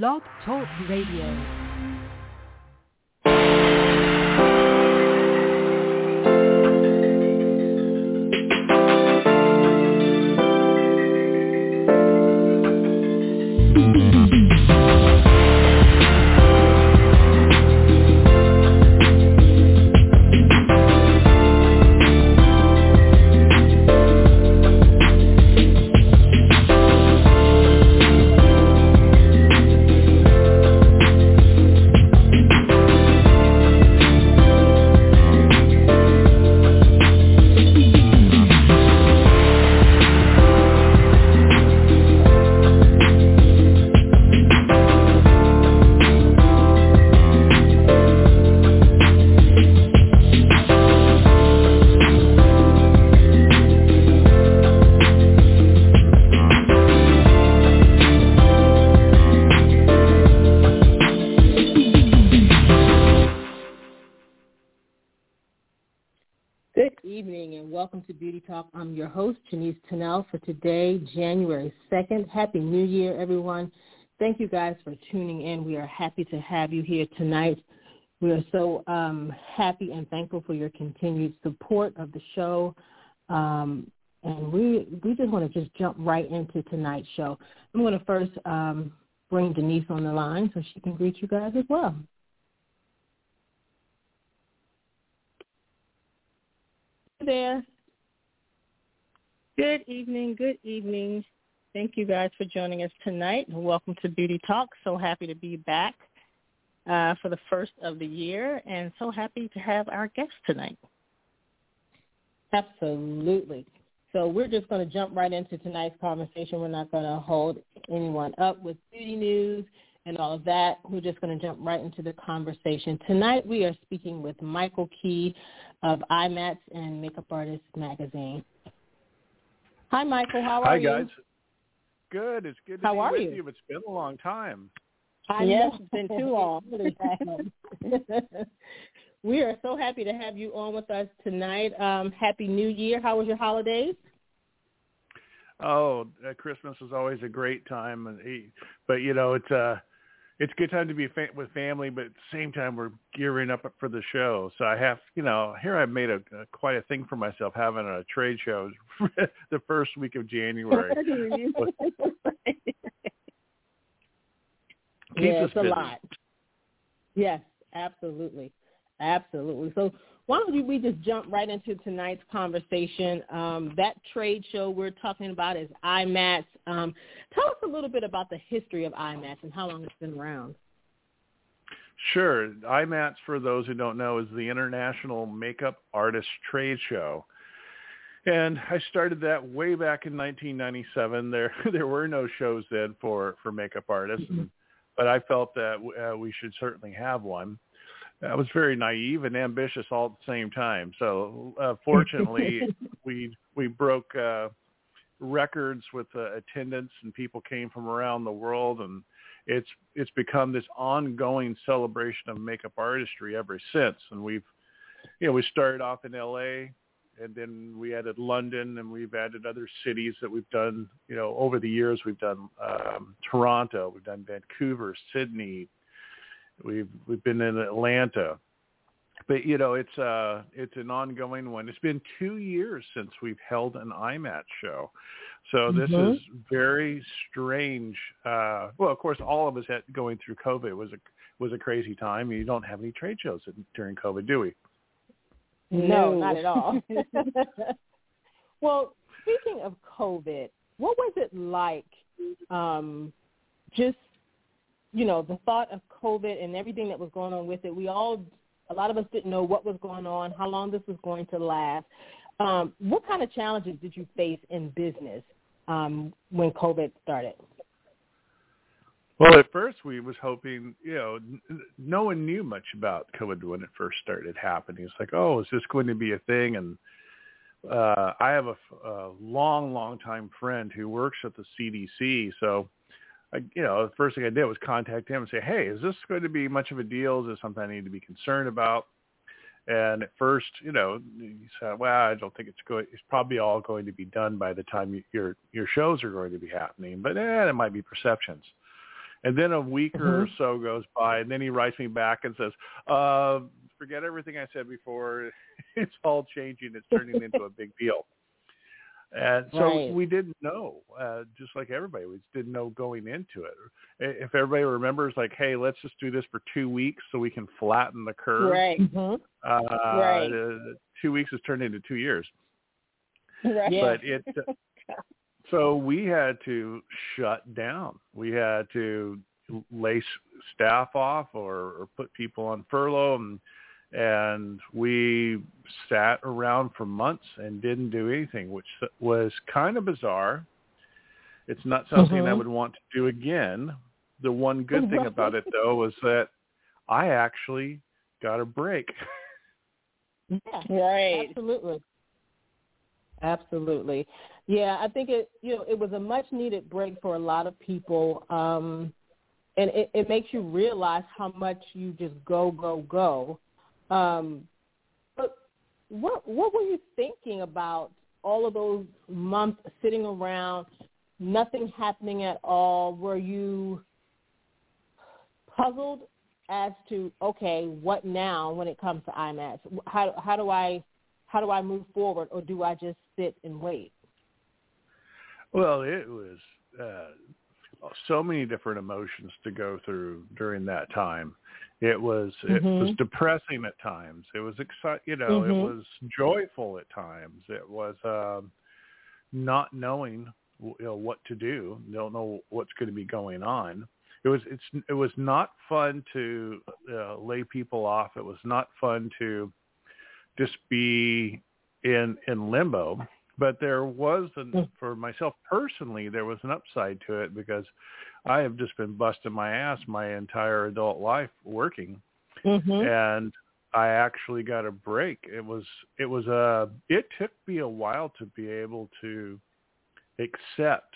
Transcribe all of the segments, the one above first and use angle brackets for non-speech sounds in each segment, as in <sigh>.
Blog Talk Radio. For today, January 2nd. Happy New Year, everyone. Thank you guys for tuning in. We are happy to have you here tonight. We are so um, happy and thankful for your continued support of the show. Um, and we we just want to just jump right into tonight's show. I'm going to first um, bring Denise on the line so she can greet you guys as well. Hey there. Good evening. Good evening. Thank you guys for joining us tonight. Welcome to Beauty Talk. So happy to be back uh, for the first of the year and so happy to have our guest tonight. Absolutely. So we're just going to jump right into tonight's conversation. We're not going to hold anyone up with beauty news and all of that. We're just going to jump right into the conversation. Tonight we are speaking with Michael Key of IMATS and Makeup Artist Magazine. Hi, Michael. How are you? Hi, you? guys. Good. It's good to How be are with you? you. It's been a long time. I Yes, know. it's been too long. <laughs> <laughs> we are so happy to have you on with us tonight. Um, happy New Year. How was your holidays? Oh, uh, Christmas is always a great time, and but you know it's uh it's a good time to be fa- with family, but at the same time we're gearing up for the show. So I have, you know, here I've made a, a quite a thing for myself having a trade show <laughs> the first week of January. <laughs> <laughs> Yeah, it's a lot. Yes, absolutely, absolutely. So why don't we just jump right into tonight's conversation? Um, that trade show we're talking about is IMATS. Um, tell us a little bit about the history of IMATS and how long it's been around. Sure. IMATS, for those who don't know, is the International Makeup Artist Trade Show. And I started that way back in 1997. There, <laughs> there were no shows then for for makeup artists, Mhm. but I felt that uh, we should certainly have one. I was very naive and ambitious all at the same time. So, uh, <laughs> fortunately, we we broke uh, records with uh, attendance, and people came from around the world, and it's it's become this ongoing celebration of makeup artistry ever since. And we've, you know, we started off in L.A. and then we added London, and we've added other cities that we've done. You know, over the years, we've done um, Toronto, we've done Vancouver, Sydney, we've we've been in Atlanta. But you know, it's uh it's an ongoing one. It's been two years since we've held an IMAT show. So this Mhm. is very strange. Uh, well, of course, all of us had going through COVID was a was a crazy time. You don't have any trade shows during COVID, do we? No, No. not at all. <laughs> <laughs> well, speaking of COVID, what was it like? Um, just you know, the thought of COVID and everything that was going on with it. We all, a lot of us didn't know what was going on, how long this was going to last. Um, what kind of challenges did you face in business um, when COVID started? Well, at first we was hoping, you know, no one knew much about COVID when it first started happening. It's like, oh, is this going to be a thing? And uh, I have a long, long time friend who works at the CDC. So, I, you know, the first thing I did was contact him and say, hey, is this going to be much of a deal? Is this something I need to be concerned about? And at first, you know, he said, well, I don't think it's going, it's probably all going to be done by the time you, your, your shows are going to be happening, but eh, it might be perceptions. And then a week Mm-hmm. or so goes by, and then he writes me back and says, uh, "Forget everything I said before. <laughs> It's all changing. It's turning into a big deal." And so Right. we didn't know, uh, just like everybody, we didn't know going into it. If everybody remembers, like, hey, let's just do this for two weeks so we can flatten the curve. Right. Mhm. Uh, Right. uh, two weeks has turned into two years Right. But it <laughs> so we had to shut down we had to lay s- staff off or, or put people on furlough and and we sat around for months and didn't do anything which was kind of bizarre it's not something i Mhm. would want to do again the one good thing about it though was that i actually got a break <laughs> Yeah. Right. Absolutely. Absolutely. Yeah, I think it you know, it was a much needed break for a lot of people. Um and it, it makes you realize how much you just go, go, go. Um but what what were you thinking about all of those months sitting around, nothing happening at all? Were you puzzled as to okay, what now when it comes to IMATS? How how do I how do I move forward, or do I just sit and wait? Well, it was uh, so many different emotions to go through during that time. It was it Mhm. was depressing at times. It was exci- you know, Mhm. it was joyful at times. It was um, not knowing you know what to do. You don't know what's going to be going on. It was it's it was not fun to uh, lay people off. It was not fun to just be in in limbo but there was an, Mm. for myself personally there was an upside to it because i have just been busting my ass my entire adult life working Mm-hmm. and i actually got a break it was it was a it took me a while to be able to accept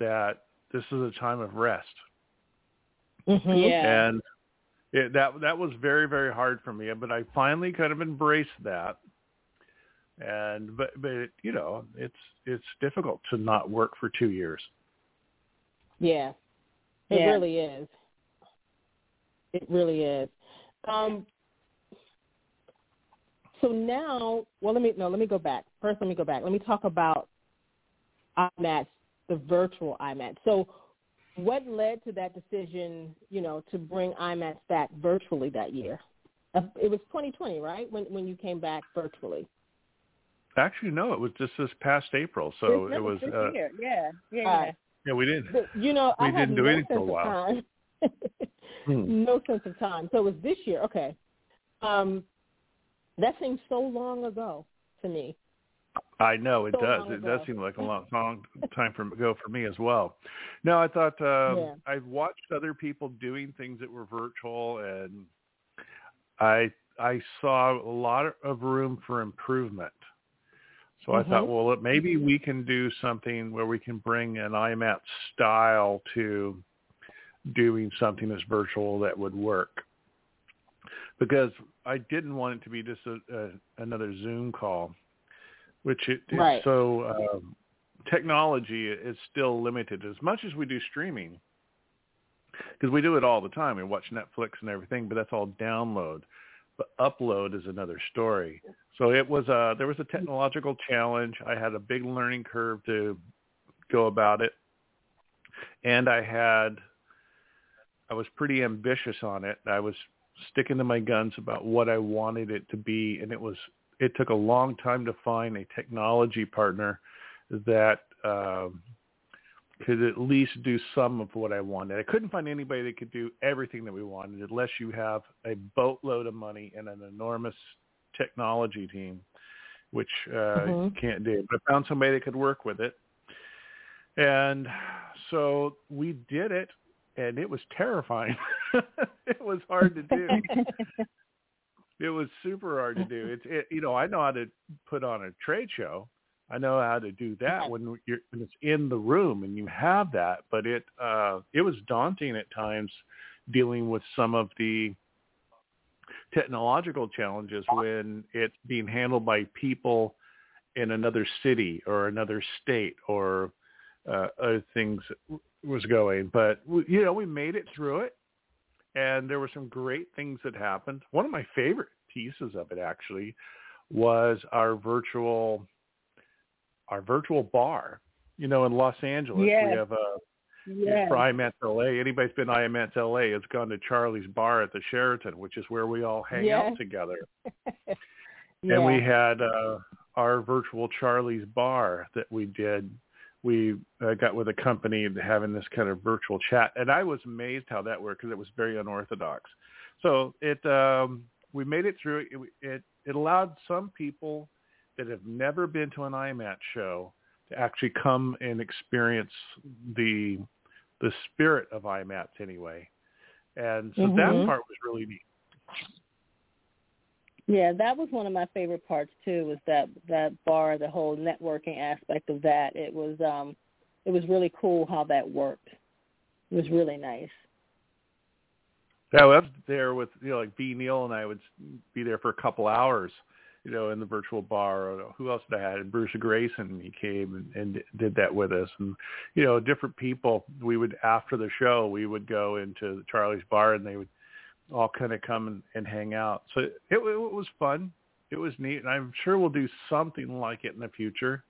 that this is a time of rest Mm-hmm. Yeah. and it, that that was very very hard for me but i finally kind of embraced that and but but it, you know it's it's difficult to not work for two years Yeah, it Yeah. really is. It really is. Um, so now, well, let me no, let me go back. First, let me go back. Let me talk about IMATS, the virtual IMATS. So, what led to that decision? You know, to bring IMATS back virtually that year. Uh, It was 2020, right? When when you came back virtually. actually no it was just this past april so This- it was this uh, year. Yeah. Yeah. Right. Yeah we didn't But, you know, We I have didn't do no anything sense for a while. of time. <laughs> Hmm. no sense of time. So it was this year. Okay. Um, that seems so long ago to me. I know it So does. long It does seem like a long, long time from ago for me as well. No, I thought um, Yeah. I've watched other people doing things that were virtual, and I I saw a lot of room for improvement. So I thought, Mhm. well, maybe we can do something where we can bring an IMATS style to doing something that's virtual that would work. Because I didn't want it to be just a, a, another Zoom call, which it, Right. so um, technology is still limited as much as we do streaming. Because we do it all the time. We watch Netflix and everything, but that's all download. But upload is another story. So it was a there was a technological challenge. I had a big learning curve to go about it, and I had I was pretty ambitious on it. I was sticking to my guns about what I wanted it to be, and it was it took a long time to find a technology partner that um, could at least do some of what I wanted. I couldn't find anybody that could do everything that we wanted unless you have a boatload of money and an enormous technology team, which uh, Mhm. you can't do. But I found somebody that could work with it. And so we did it, and it was terrifying. <laughs> it was hard to do. <laughs> it was super hard to do. It's it, you know I know how to put on a trade show. I know how to do that when you're when it's in the room and you have that. But it uh, it was daunting at times dealing with some of the technological challenges when it's being handled by people in another city or another state or uh, other things was going. But you know, we made it through it, and there were some great things that happened. One of my favorite pieces of it actually was our virtual our virtual bar. You know, in Los Angeles, yes. we have a yes. for IMATS LA. Anybody's been IMATS LA has gone to Charlie's Bar at the Sheraton, which is where we all hang yes. out together. <laughs> And we had uh, our virtual Charlie's Bar that we did. We uh, got with a company having this kind of virtual chat, and I was amazed how that worked because it was very unorthodox. So it um, we made it through. It, it it allowed some people that have never been to an IMAT show to actually come and experience the the spirit of IMATS anyway. And so mm-hmm. that part was really neat. Yeah, that was one of my favorite parts too. Was that that bar, the whole networking aspect of that. It was um, it was really cool how that worked. It was really nice. Yeah, I was there with you know like B Neal and I would be there for a couple hours you know, in the virtual bar. Or who else did I had? Bruce Grayson. He came and, and did that with us, and you know, different people. We would after the show, we would go into Charlie's bar, and they would all kind of come and, and hang out. So it, it, it was fun. It was neat, and I'm sure we'll do something like it in the future,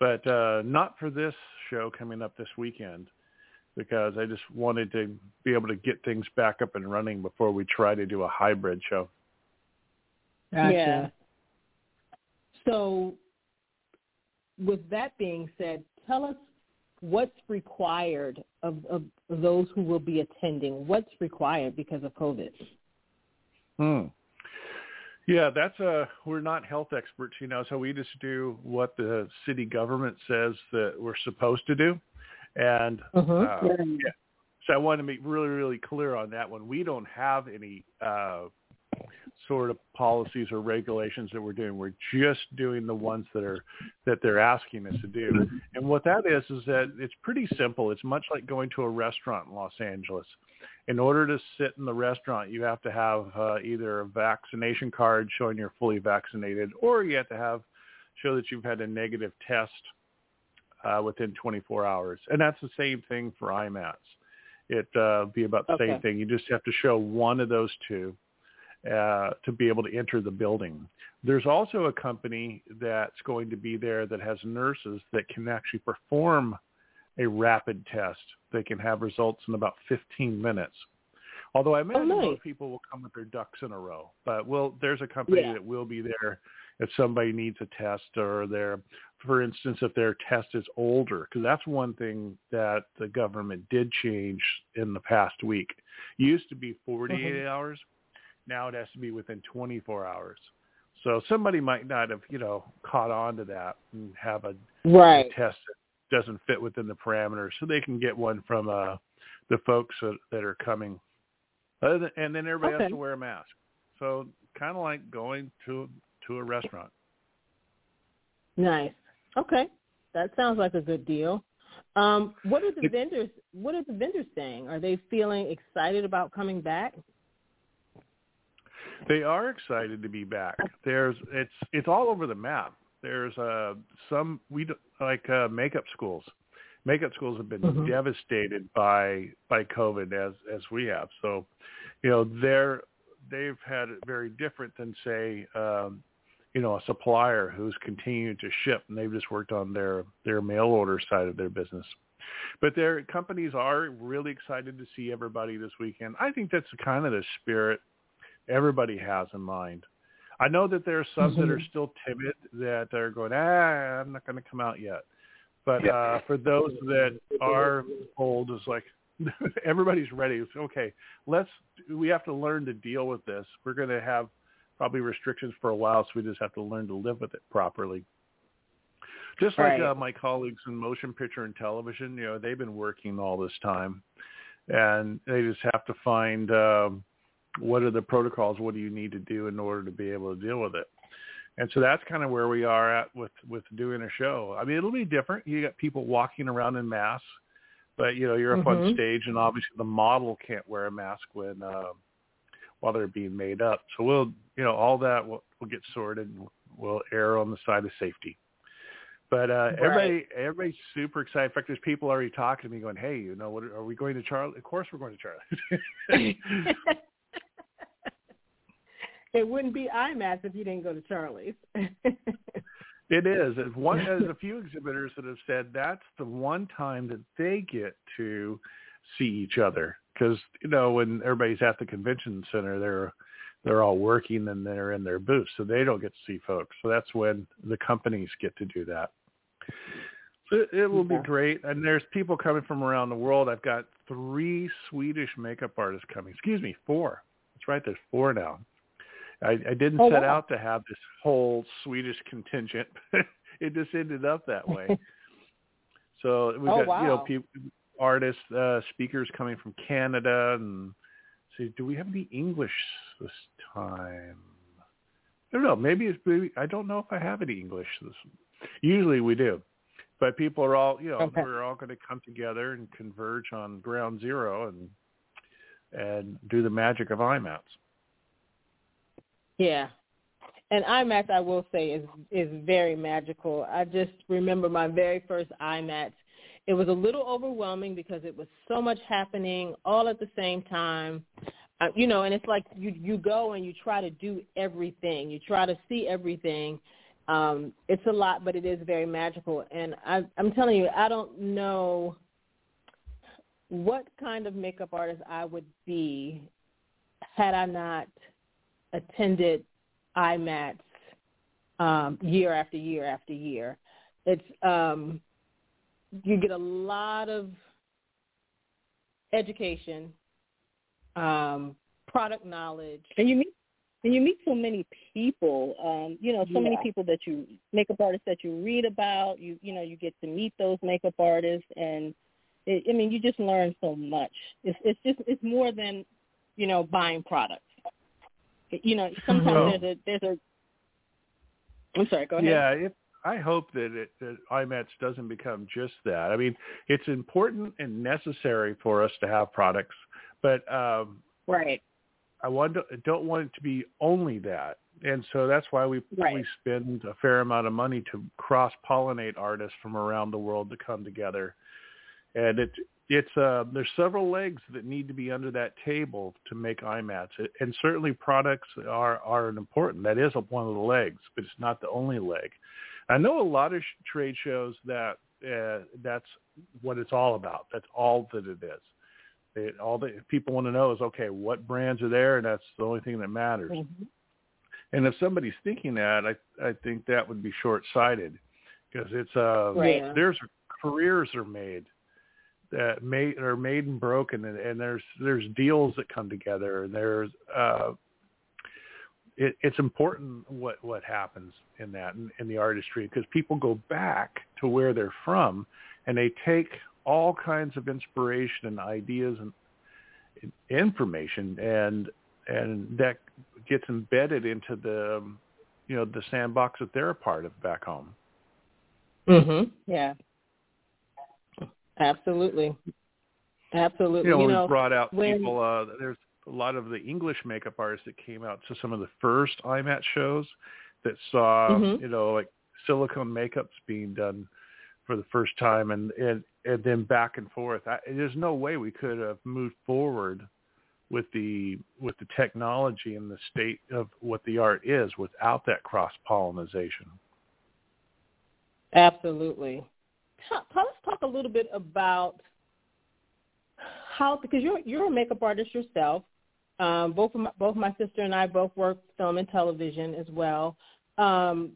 but uh, not for this show coming up this weekend because I just wanted to be able to get things back up and running before we try to do a hybrid show. Gotcha. Yeah. So with that being said, tell us what's required of, of those who will be attending. What's required because of COVID? Hmm. Yeah, that's a we're not health experts, you know, so we just do what the city government says that we're supposed to do. And uh-huh. uh, yeah. So I want to make really, really clear on that one. We don't have any uh, sort of policies or regulations that we're doing. We're just doing the ones that are that they're asking us to do. And what that is is that it's pretty simple. It's much like going to a restaurant in Los Angeles. In order to sit in the restaurant, you have to have uh, either a vaccination card showing you're fully vaccinated, or you have to have show that you've had a negative test uh, within 24 hours. And that's the same thing for IMATS. It uh, be about the Okay. same thing. You just have to show one of those two uh, to be able to enter the building. There's also a company that's going to be there that has nurses that can actually perform a rapid test. They can have results in about 15 minutes. Although I imagine nice. most people will come with their ducks in a row, but well, there's a company Yeah. that will be there if somebody needs a test or they're, for instance, if their test is older, because that's one thing that the government did change in the past week. It used to be 48 hours. Now it has to be within 24 hours. So somebody might not have, you know, caught on to that and have a, Right. a test that doesn't fit within the parameters, so they can get one from uh, the folks that, that are coming. Other than, and then everybody Okay. has to wear a mask. So kind of like going to to a restaurant. Nice. Okay. That sounds like a good deal. Um, what are the vendors what are the vendors saying? Are they feeling excited about coming back? They are excited to be back. There's it's it's all over the map. There's uh some we like uh makeup schools. Makeup schools have been Mhm. devastated by by COVID as as we have. So, you know, they're they've had it very different than say um you know, a supplier who's continued to ship and they've just worked on their their mail order side of their business. But their companies are really excited to see everybody this weekend. I think that's kind of the spirit everybody has in mind. I know that there are some that are Mhm. still timid that are going, ah, I'm not going to come out yet. But uh, for those that are old, it's like <laughs> everybody's ready. It's okay. Let's. We have to learn to deal with this. We're going to have probably restrictions for a while, so we just have to learn to live with it properly. Just like Right. uh, my colleagues in motion picture and television, you know, they've been working all this time, and they just have to find um, what are the protocols, what do you need to do in order to be able to deal with it. And so that's kind of where we are at with with doing a show. I mean, it'll be different. You got people walking around in masks, but you know you're up on Mhm. stage, and obviously the model can't wear a mask when uh, while they're being made up. So we'll, you know, all that will, will get sorted. and We'll err on the side of safety. But uh, right. everybody, everybody's super excited. In fact, there's people already talking to me, going, "Hey, you know, what are we going to Charlie? Of course, we're going to Charlie." <laughs> <laughs> it wouldn't be IMATS if you didn't go to Charlie's. <laughs> it is. One, <laughs> there's a few exhibitors that have said that's the one time that they get to see each other because you know when everybody's at the convention center, they're they're all working and they're in their booths, so they don't get to see folks. So that's when the companies get to do that. So it, it will yeah. be great. And there's people coming from around the world. I've got three Swedish makeup artists coming. Excuse me, four. That's right. There's four now. I, I didn't oh, set wow. out to have this whole Swedish contingent. <laughs> it just ended up that <laughs> way. so we oh, got wow. you know people, artists, uh, speakers coming from Canada, and see, do we have any English this time? I don't know. Maybe it's maybe I don't know if I have any English. This usually we do, but people are all you know okay. we're all going to come together and converge on ground zero and and do the magic of IMATS. Yeah. And IMATS, I will say, is is very magical. I just remember my very first IMATS. It was a little overwhelming because it was so much happening all at the same time. Uh, you know, and it's like you you go and you try to do everything. You try to see everything. Um, it's a lot, but it is very magical. And I, I'm telling you, I don't know what kind of makeup artist I would be had I not attended IMATS um, year after year after year. It's um, you get a lot of education, um, product knowledge, and you meet and you meet so many people. Um, you know, so yeah. many people that you makeup artists that you read about. You you know you get to meet those makeup artists, and it, I mean you just learn so much. It's it's just it's more than you know buying products. You know, sometimes well, there's a there's a. I'm sorry. Go ahead. Yeah, it, I hope that it that IMATS doesn't become just that. I mean, it's important and necessary for us to have products, but um, right. I want to, don't want it to be only that, and so that's why we right. we spend a fair amount of money to cross pollinate artists from around the world to come together, and it it's uh, there's several legs that need to be under that table to make IMATS, and certainly products are are important. That is one of the legs, but it's not the only leg. I know a lot of trade shows that uh, that's what it's all about. That's all that it is. It, all that people want to know is okay, what brands are there, and that's the only thing that matters. Mm-hmm. And if somebody's thinking that, I I think that would be short sighted because it's uh right. there's careers are made that made are made and broken and, and there's there's deals that come together and there's uh it, it's important what what happens in that in, in the artistry because people go back to where they're from and they take all kinds of inspiration and ideas and information and and that gets embedded into the you know the sandbox that they're a part of back home. Mhm. Yeah. Absolutely. Absolutely. You know, you we know, brought out when, people. Uh, there's a lot of the English makeup artists that came out to some of the first IMAT shows that saw, mm-hmm. you know, like silicone makeups being done for the first time, and and and then back and forth. I, there's no way we could have moved forward with the with the technology and the state of what the art is without that cross pollination. Absolutely let's talk a little bit about how because you're you're a makeup artist yourself. Um, both my, both my sister and I both work film and television as well. Um,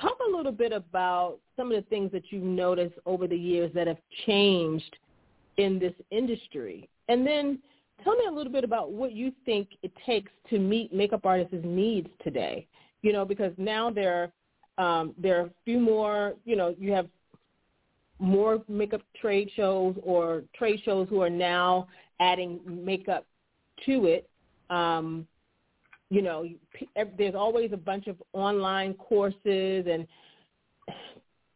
talk a little bit about some of the things that you've noticed over the years that have changed in this industry, and then tell me a little bit about what you think it takes to meet makeup artists' needs today. You know, because now there um, there are a few more. You know, you have more makeup trade shows or trade shows who are now adding makeup to it. Um, you know, there's always a bunch of online courses and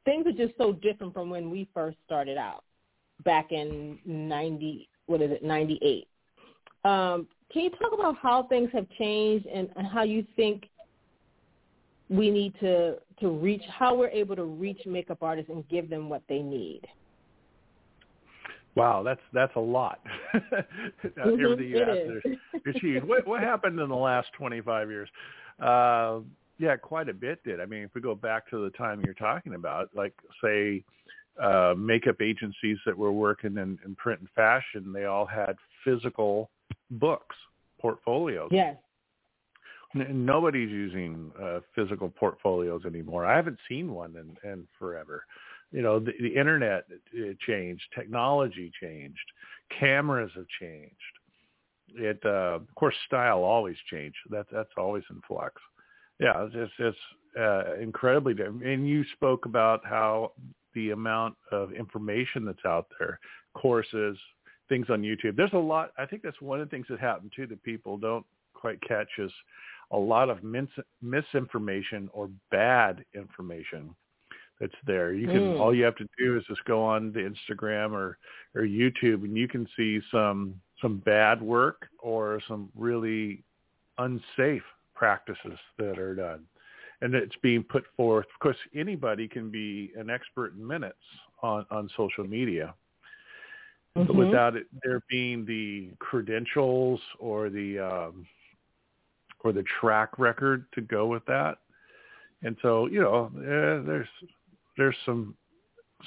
things are just so different from when we first started out back in 90, what is it, 98. Um, can you talk about how things have changed and, and how you think we need to to reach how we're able to reach makeup artists and give them what they need. Wow, that's that's a lot. <laughs> mm-hmm, Everything you to achieve. <laughs> What what happened in the last twenty five years? Uh, yeah, quite a bit did. I mean, if we go back to the time you're talking about, like say uh, makeup agencies that were working in, in print and fashion, they all had physical books, portfolios. Yes. Nobody's using uh, physical portfolios anymore. I haven't seen one in, in forever. You know, the, the internet it changed, technology changed, cameras have changed. It, uh, of course, style always changed. That's that's always in flux. Yeah, it's it's uh, incredibly different. And you spoke about how the amount of information that's out there, courses, things on YouTube. There's a lot. I think that's one of the things that happened too that people don't quite catch is a lot of mis- misinformation or bad information that's there. You can mm. all you have to do is just go on the Instagram or or YouTube and you can see some some bad work or some really unsafe practices that are done and it's being put forth. Of course, anybody can be an expert in minutes on, on social media. Mm-hmm. But without it there being the credentials or the um, or the track record to go with that, and so you know eh, there's there's some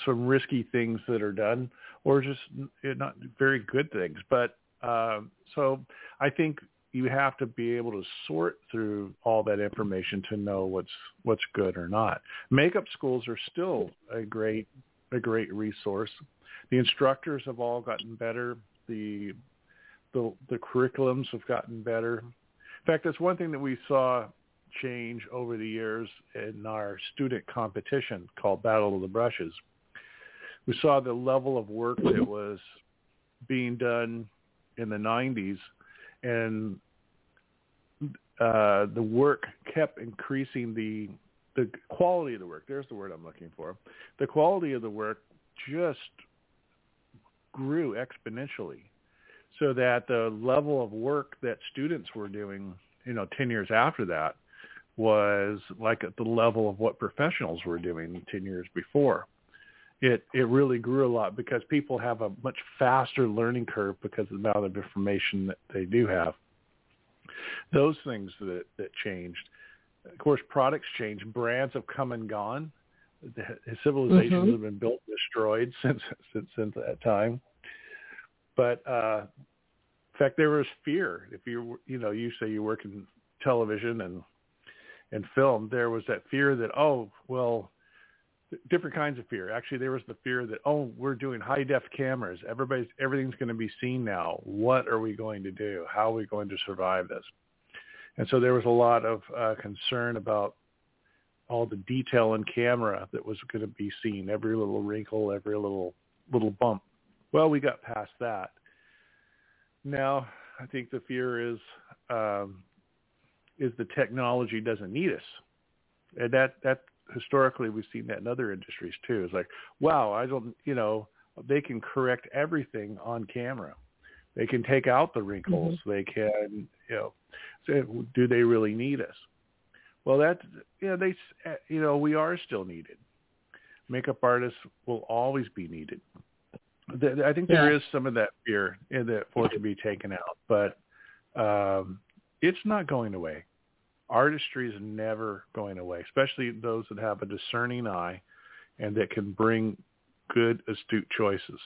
some risky things that are done, or just not very good things. But uh, so I think you have to be able to sort through all that information to know what's what's good or not. Makeup schools are still a great a great resource. The instructors have all gotten better. The the the curriculums have gotten better. In fact, that's one thing that we saw change over the years in our student competition called Battle of the Brushes. We saw the level of work that was being done in the 90s and uh, the work kept increasing the the quality of the work. There's the word I'm looking for. The quality of the work just grew exponentially, so that the level of work that students were doing, you know, 10 years after that, was like at the level of what professionals were doing 10 years before. It it really grew a lot because people have a much faster learning curve because of the amount of information that they do have. Those things that that changed. Of course, products change. Brands have come and gone. The civilizations mm-hmm. have been built, and destroyed <laughs> since since since that time. But uh, in fact, there was fear. If you you know you say you work in television and and film, there was that fear that oh well different kinds of fear. Actually, there was the fear that oh, we're doing high def cameras. Everybody's everything's going to be seen now. What are we going to do? How are we going to survive this? And so there was a lot of uh, concern about all the detail in camera that was going to be seen, every little wrinkle, every little little bump. Well, we got past that. Now, I think the fear is um, is the technology doesn't need us, and that that historically we've seen that in other industries too. It's like, wow, I don't, you know, they can correct everything on camera. They can take out the wrinkles. Mm-hmm. They can, you know, say, do they really need us? Well, that, you know, they, you know, we are still needed. Makeup artists will always be needed. I think there yeah. is some of that fear in that for it to be taken out, but um, it's not going away artistry is never going away, especially those that have a discerning eye and that can bring good, astute choices.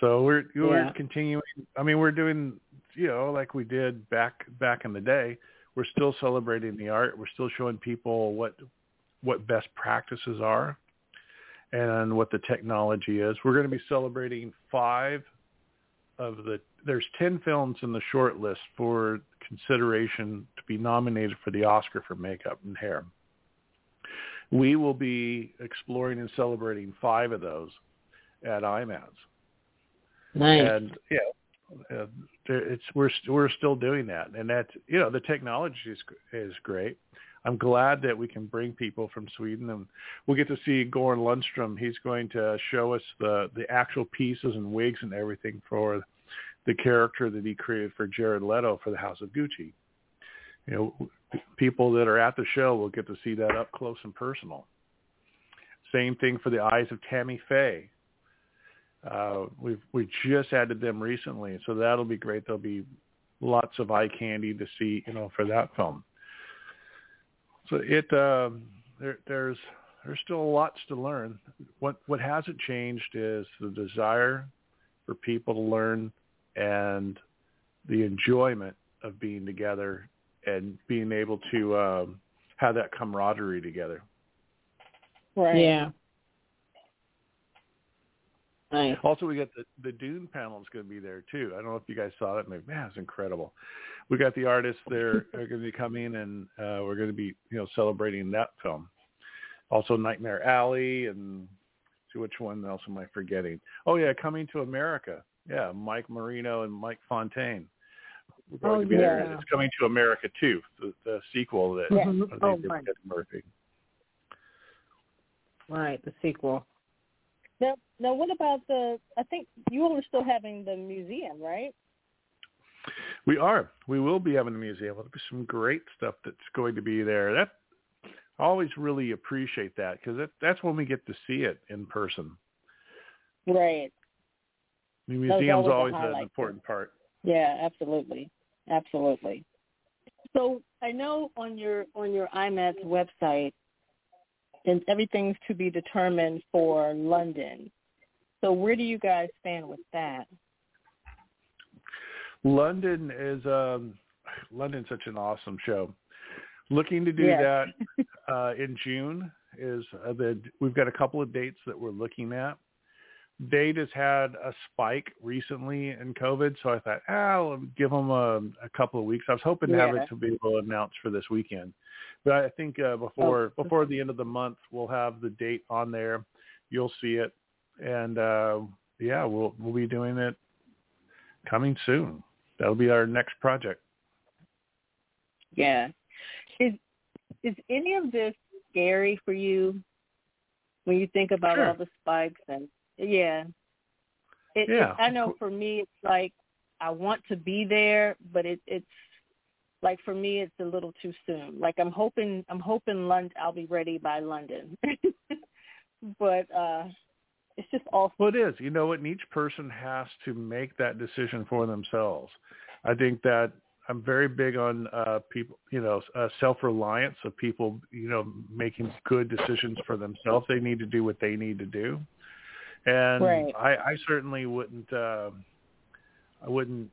So we're we're yeah. continuing. I mean, we're doing you know like we did back back in the day. We're still celebrating the art. We're still showing people what what best practices are and what the technology is. We're going to be celebrating five of the there's 10 films in the short list for consideration to be nominated for the Oscar for makeup and hair. We will be exploring and celebrating five of those at IMATS. Nice. And yeah, uh, it's we're we're still doing that, and that you know the technology is is great. I'm glad that we can bring people from Sweden, and we'll get to see Goran Lundstrom. He's going to show us the the actual pieces and wigs and everything for the character that he created for Jared Leto for the House of Gucci. You know, people that are at the show will get to see that up close and personal. Same thing for the eyes of Tammy Faye. Uh, we've we just added them recently, so that'll be great. There'll be lots of eye candy to see, you know, for that film. So it uh, there, there's there's still lots to learn. What what hasn't changed is the desire for people to learn and the enjoyment of being together and being able to um, have that camaraderie together. Right. Yeah. Nice. Also, we got the the Dune panel is going to be there too. I don't know if you guys saw that. Maybe man, it's incredible. We got the artists there <laughs> are going to be coming, and uh, we're going to be you know celebrating that film. Also, Nightmare Alley, and see which one else am I forgetting? Oh yeah, Coming to America. Yeah, Mike Marino and Mike Fontaine. We're going Oh, to be there. yeah. It's Coming to America too, the, the sequel that Yeah. Oh, right. Murphy. Right, the sequel. Now, now, what about the? I think you all are still having the museum, right? We are. We will be having the museum. There'll be some great stuff that's going to be there. That I always really appreciate that because that, that's when we get to see it in person. Right. The museum's always always an important part. Yeah, absolutely, absolutely. So I know on your on your IMAT's website, and everything's to be determined for London. So where do you guys stand with that? London is um London's such an awesome show. Looking to do Yes. that <laughs> uh, in June is uh, the we've got a couple of dates that we're looking at. Date has had a spike recently in COVID, so I thought, ah, I'll give them a, a couple of weeks. I was hoping to have it to be able to announce for this weekend, but I think uh, before Oh. before the end of the month, we'll have the date on there. You'll see it, and uh, yeah, we'll we'll be doing it coming soon. That'll be our next project. Yeah. Is is any of this scary for you when you think about Sure. all the spikes and yeah. It, Yeah. It, I know for me it's like I want to be there, but it it's like for me it's a little too soon. Like I'm hoping I'm hoping London I'll be ready by London. <laughs> but uh it's just all Well, it is. You know what? And each person has to make that decision for themselves. I think that I'm very big on uh, people, you know, uh, self-reliance of people, you know, making good decisions for themselves. They need to do what they need to do. And Right. I, I certainly wouldn't, uh, I wouldn't,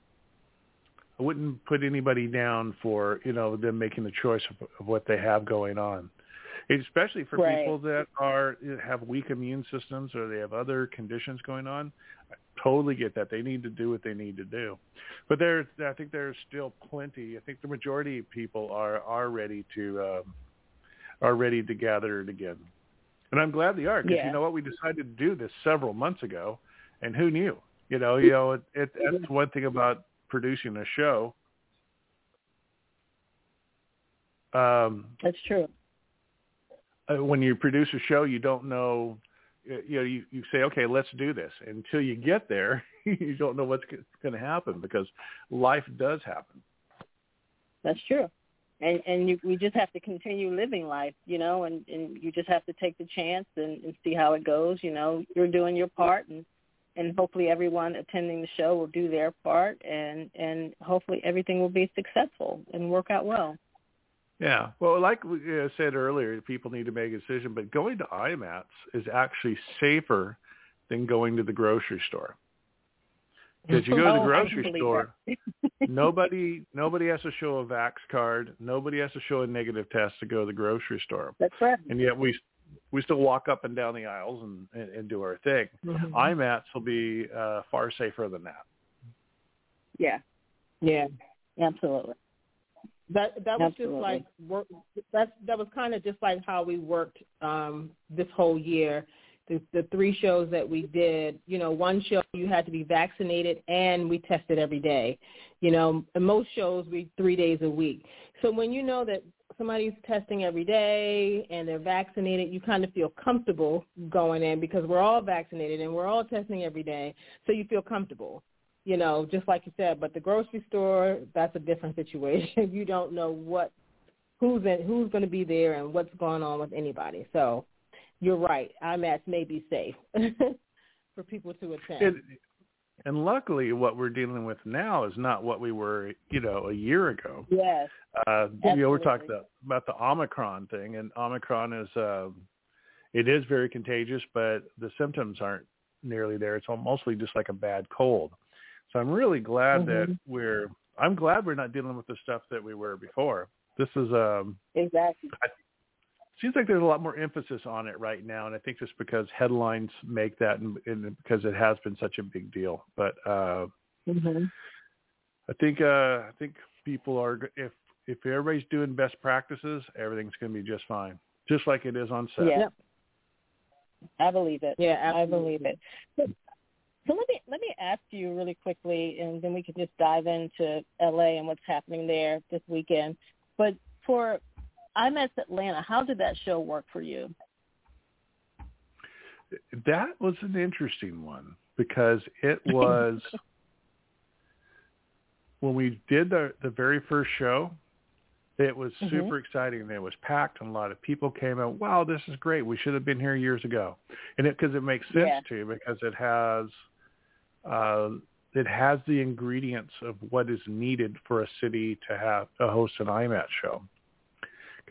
I wouldn't put anybody down for, you know, them making the choice of, of what they have going on especially for Right. people that are have weak immune systems or they have other conditions going on. I totally get that. They need to do what they need to do. But there's I think there's still plenty. I think the majority of people are are ready to um, are ready to gather it again. And I'm glad they are because Yeah. you know what we decided to do this several months ago, and who knew? You know, you know it, it that's one thing about producing a show. Um, that's true. Uh, when you produce a show, you don't know. uh, You know, you, you say, okay, let's do this. Until you get there, <laughs> you don't know what's going to happen because life does happen. That's true. And and you we just have to continue living life, you know, and and you just have to take the chance and, and see how it goes, you know. You're doing your part and and hopefully everyone attending the show will do their part and and hopefully everything will be successful and work out well. Yeah. Well, like we uh, said earlier, people need to make a decision, but going to IMATs is actually safer than going to the grocery store. Because you go to Oh, the grocery can store, <laughs> nobody nobody has to show a vax card, nobody has to show a negative test to go to the grocery store, That's right. and yet we we still walk up and down the aisles and and, and do our thing. Mhm. IMATs will be uh, far safer than that. Yeah, Yeah. absolutely. That that was Absolutely. just like work. That that was kind of just like how we worked um, this whole year. The, the three shows that we did, you know, one show you had to be vaccinated and we tested every day. You know, and most shows we three days a week. So when you know that somebody's testing every day and they're vaccinated, you kind of feel comfortable going in because we're all vaccinated and we're all testing every day. So you feel comfortable you know, just like you said, but the grocery store, that's a different <laughs> situation. you don't know what who's in, who's going to be there and what's going on with anybody. So you're right. IMATS may be safe <laughs> for people to attend. And, and luckily, what we're dealing with now is not what we were, you know, a year ago. Yes. Uh, you know, we're talking about, about the Omicron thing, and Omicron is, uh, it is very contagious, but the symptoms aren't nearly there. It's mostly just like a bad cold. So I'm really glad mm-hmm. that we're. I'm glad we're not dealing with the stuff that we were before. This is um exactly. I, seems like there's a lot more emphasis on it right now, and I think just because headlines make that, and, and because it has been such a big deal. But uh, mm-hmm. I think uh, I think people are if if everybody's doing best practices, everything's going to be just fine, just like it is on set. Yeah, I believe it. Yeah, absolutely. I believe it. So, let me let me ask you really quickly, and then we can just dive into LA and what's happening there this weekend. But for IMATS Atlanta. How did that show work for you? That was an interesting one because it <laughs> was when we did the the very first show. It was mm-hmm. super exciting. It was packed, and a lot of people came out. Wow, this is great. We should have been here years ago, and it because it makes sense yeah. too because it has uh, it has the ingredients of what is needed for a city to have to host an IMATS show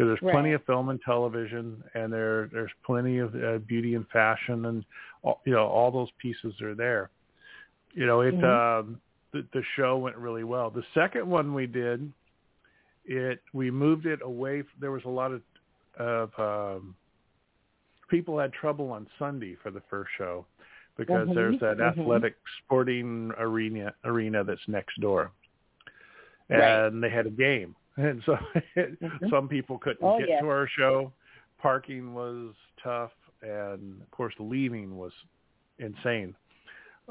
because there's right. plenty of film and television, and there there's plenty of uh, beauty and fashion, and all, you know all those pieces are there. You know, it mm-hmm. um, the, the show went really well. The second one we did, it we moved it away. There was a lot of of um, people had trouble on Sunday for the first show because mm-hmm. there's that mm-hmm. athletic sporting arena arena that's next door, and right. they had a game <laughs> and so mm-hmm. some people couldn't oh, get yeah. to our show. Parking was tough, and of course, leaving was insane.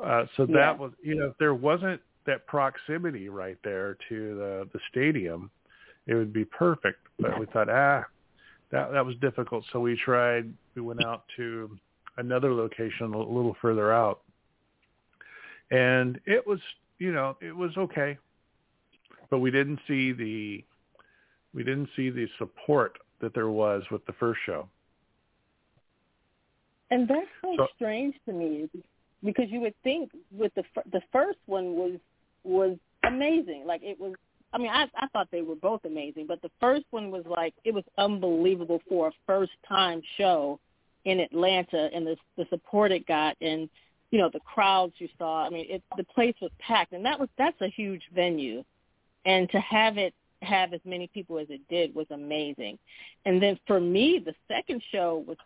Uh, so that yeah. was, you know, if there wasn't that proximity right there to the the stadium, it would be perfect. But we thought, ah, that that was difficult. So we tried. We went out to another location a little further out, and it was, you know, it was okay but we didn't see the we didn't see the support that there was with the first show. And that's so, so strange to me because you would think with the the first one was was amazing. Like it was I mean, I I thought they were both amazing, but the first one was like it was unbelievable for a first time show in Atlanta and the the support it got and you know the crowds you saw. I mean, it the place was packed and that was that's a huge venue and to have it have as many people as it did was amazing. And then for me, the second show was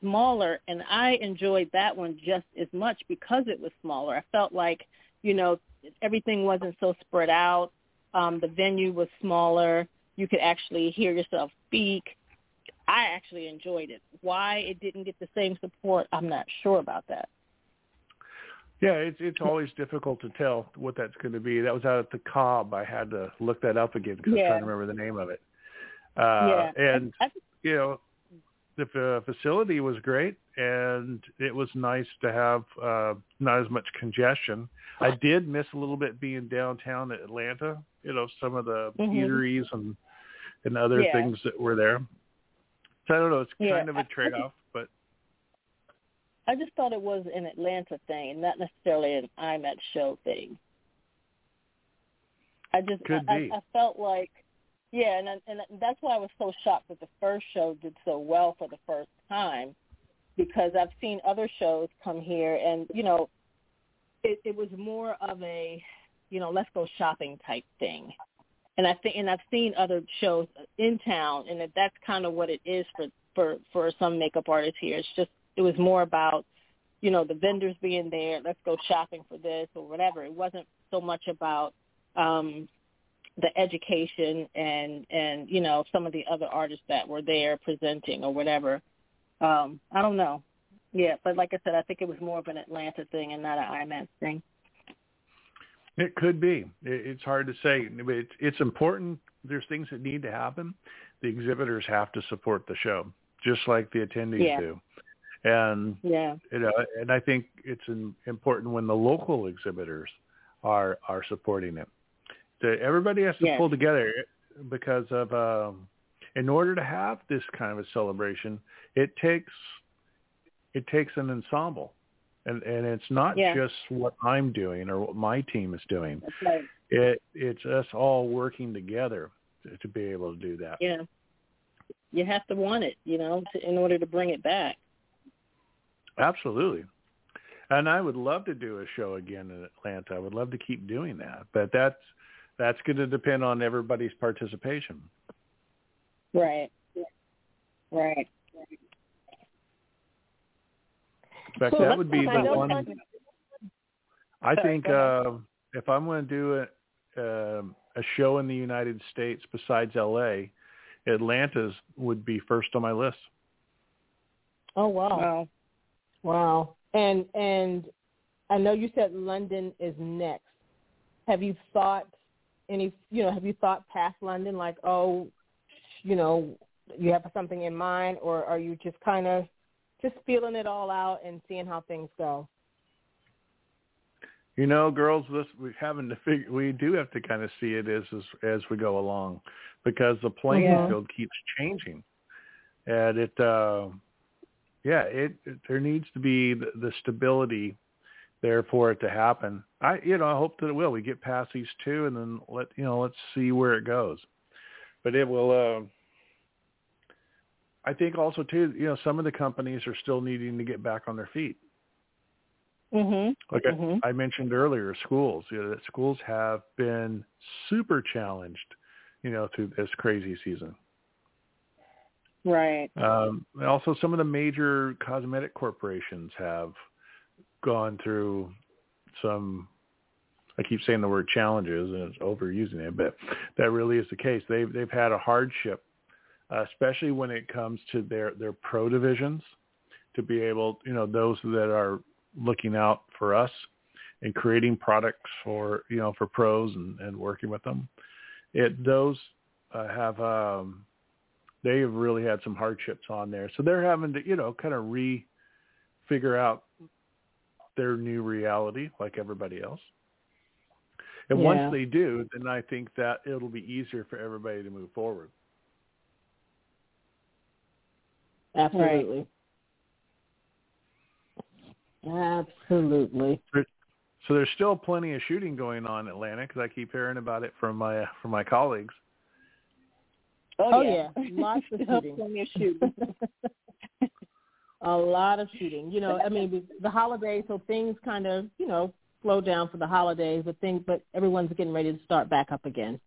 smaller, and I enjoyed that one just as much because it was smaller. I felt like, you know, everything wasn't so spread out. Um, the venue was smaller. You could actually hear yourself speak. I actually enjoyed it. Why it didn't get the same support, I'm not sure about that. Yeah, it's it's always difficult to tell what that's going to be. That was out at the Cobb. I had to look that up again because yeah. I'm trying to remember the name of it. Uh, yeah. And you know, the facility was great, and it was nice to have uh, not as much congestion. I did miss a little bit being downtown at Atlanta. You know, some of the mm-hmm. eateries and and other yeah. things that were there. So I don't know. It's yeah. kind of a trade-off, but I just thought it was an Atlanta thing, not necessarily an IMATS show thing. I just Could I, be. I, I felt like yeah, and and that's why I was so shocked that the first show did so well for the first time, because I've seen other shows come here, and you know, it, it was more of a, you know, let's go shopping type thing, and I think, and I've seen other shows in town, and that that's kind of what it is for for for some makeup artists here. It's just it was more about, you know, the vendors being there. Let's go shopping for this or whatever. It wasn't so much about um, the education and and you know some of the other artists that were there presenting or whatever. Um, I don't know. Yeah, but like I said, I think it was more of an Atlanta thing and not an IMATS thing. It could be. It's hard to say. It's, it's important. There's things that need to happen. The exhibitors have to support the show, just like the attendees yeah. do and yeah, you know, and I think it's important when the local exhibitors are are supporting it. So everybody has to pull together because of, um, in order to have this kind of a celebration, it takes it takes an ensemble, and and it's not yeah. just what I'm doing or what my team is doing. Right. It it's us all working together to, to be able to do that. Yeah, you have to want it, you know, to, in order to bring it back. Absolutely. And I would love to do a show again in Atlanta. I would love to keep doing that, but that's that's going to depend on everybody's participation. Right. Right. In fact, So that would be the one. I think uh, if I'm going to do a, uh, a show in the United States besides L.A., Atlanta's would be first on my list. Oh wow. Wow. Wow. And and I know you said London is next. Have you thought any you know, have you thought past London like, oh, you know, you have something in mind or are you just kind of just feeling it all out and seeing how things go? You know, girls, this we having to figure. We do have to kind of see it as as, as we go along, because the playing Yeah. field keeps changing, and it, uh, yeah, it, it there needs to be the, the stability there for it to happen. I, you know, I hope that it will. We get past these two, and then let you know, let's see where it goes. But it will. Uh, I think also too, you know, some of the companies are still needing to get back on their feet. Mhm. Like I- Mhm. I, mentioned earlier, schools. You know, that schools have been super challenged, you know, through this crazy season. Right. Um, also, some of the major cosmetic corporations have gone through some. I keep saying the word challenges, and it's overusing it, but that really is the case. They've they've had a hardship, especially when it comes to their their pro divisions, to be able, you know, those that are looking out for us and creating products for you know for pros and, and working with them. It those uh, have um, they have really had some hardships on there, so they're having to you know kind of re figure out their new reality like everybody else. And Yeah. once they do, then I think that it'll be easier for everybody to move forward. Absolutely. Absolutely. So there's still plenty of shooting going on in Atlanta because I keep hearing about it from my from my colleagues. Oh, Oh, yeah. yeah. Lots of <laughs> shooting. plenty of shooting. <laughs> a lot of shooting. You know, I mean, the- the holidays, so things kind of, you know, slow down for the holidays, but things, but everyone's getting ready to start back up again.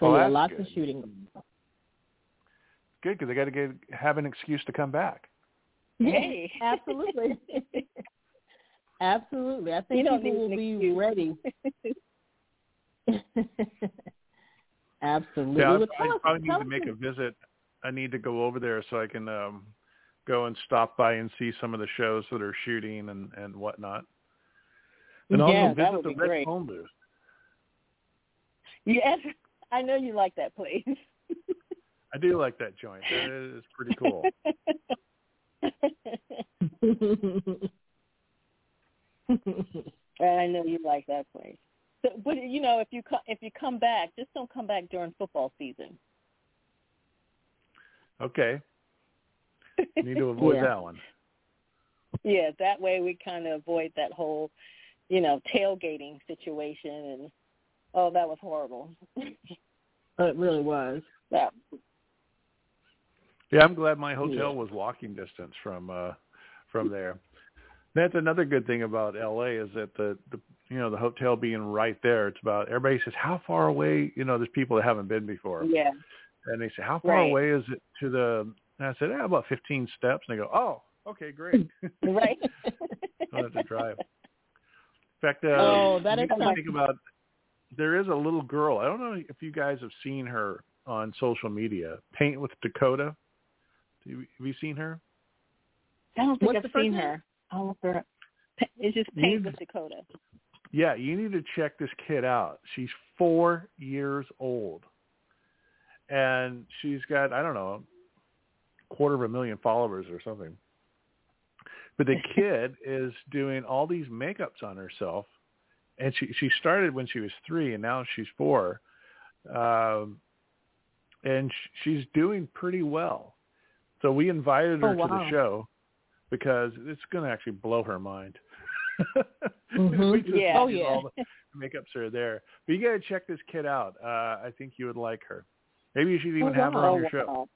So Oh, yeah, lots good. of shooting. Good because they got to get have an excuse to come back. Hey. <laughs> absolutely, absolutely. I think You people will be excuse. ready. <laughs> absolutely. Yeah, Well, I, I us- probably need tell to make a visit. I need to go over there so I can um go and stop by and see some of the shows that are shooting and and whatnot. And also Yeah, that visit would the be Red great. Phone booth. Yes. I know you like that place. I do like that joint. It is pretty cool. I know you like that place. So, but you know, if you co- if you come back, just don't come back during football season. Okay, <laughs> need to avoid Yeah. that one. Yeah, that way we kind of avoid that whole, you know, tailgating situation. And oh, that was horrible. <laughs> it really was. that Yeah, I'm glad my hotel was walking distance from uh from there. That's another good thing about LA is that the the you know the hotel being right there. It's about everybody says how far away. You know, there's people that haven't been before, yeah, and they say how far Right. away is it to the? And I said eh, about 15 steps, and they go, oh, okay, great. <laughs> right. <laughs> Don't have to drive. In fact, uh, Oh, that is think about. There is a little girl. I don't know if you guys have seen her on social media. Paint with Dakota. Have you, have you seen her? I don't think What's I've seen her. I'll look her up. It's just You- Paint with Dakota. Yeah, you need to check this kid out. She's four years old, and she's got I don't know, a quarter of a million followers or something. But the <laughs> kid is doing all these makeups on herself, and she she started when she was three, and now she's four. Um, and sh- she's doing pretty well. So we invited her oh, wow. to the show because it's going to actually blow her mind. <laughs> mm-hmm. yeah. Oh yeah. all the makeups are there. But you got to check this kid out. Uh, I think you would like her. Maybe you should even Oh, have her on your Oh, show. wow.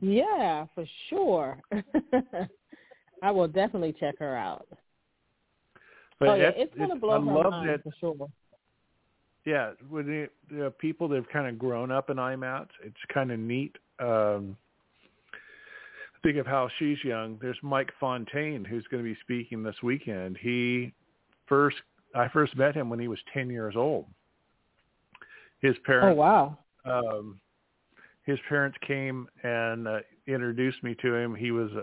Yeah, for sure. <laughs> I will definitely check her out. But oh yeah, it's, it's gonna blow I her love mind that for sure. yeah, with the, the people that have kind of grown up in IMATS, it's kind of neat. Um, think of how she's young. There's Mike Fontaine who's going to be speaking this weekend. He first, I first met him when he was 10 years old. His parents Oh wow. um, his parents came and uh, introduced me to him. He was, uh,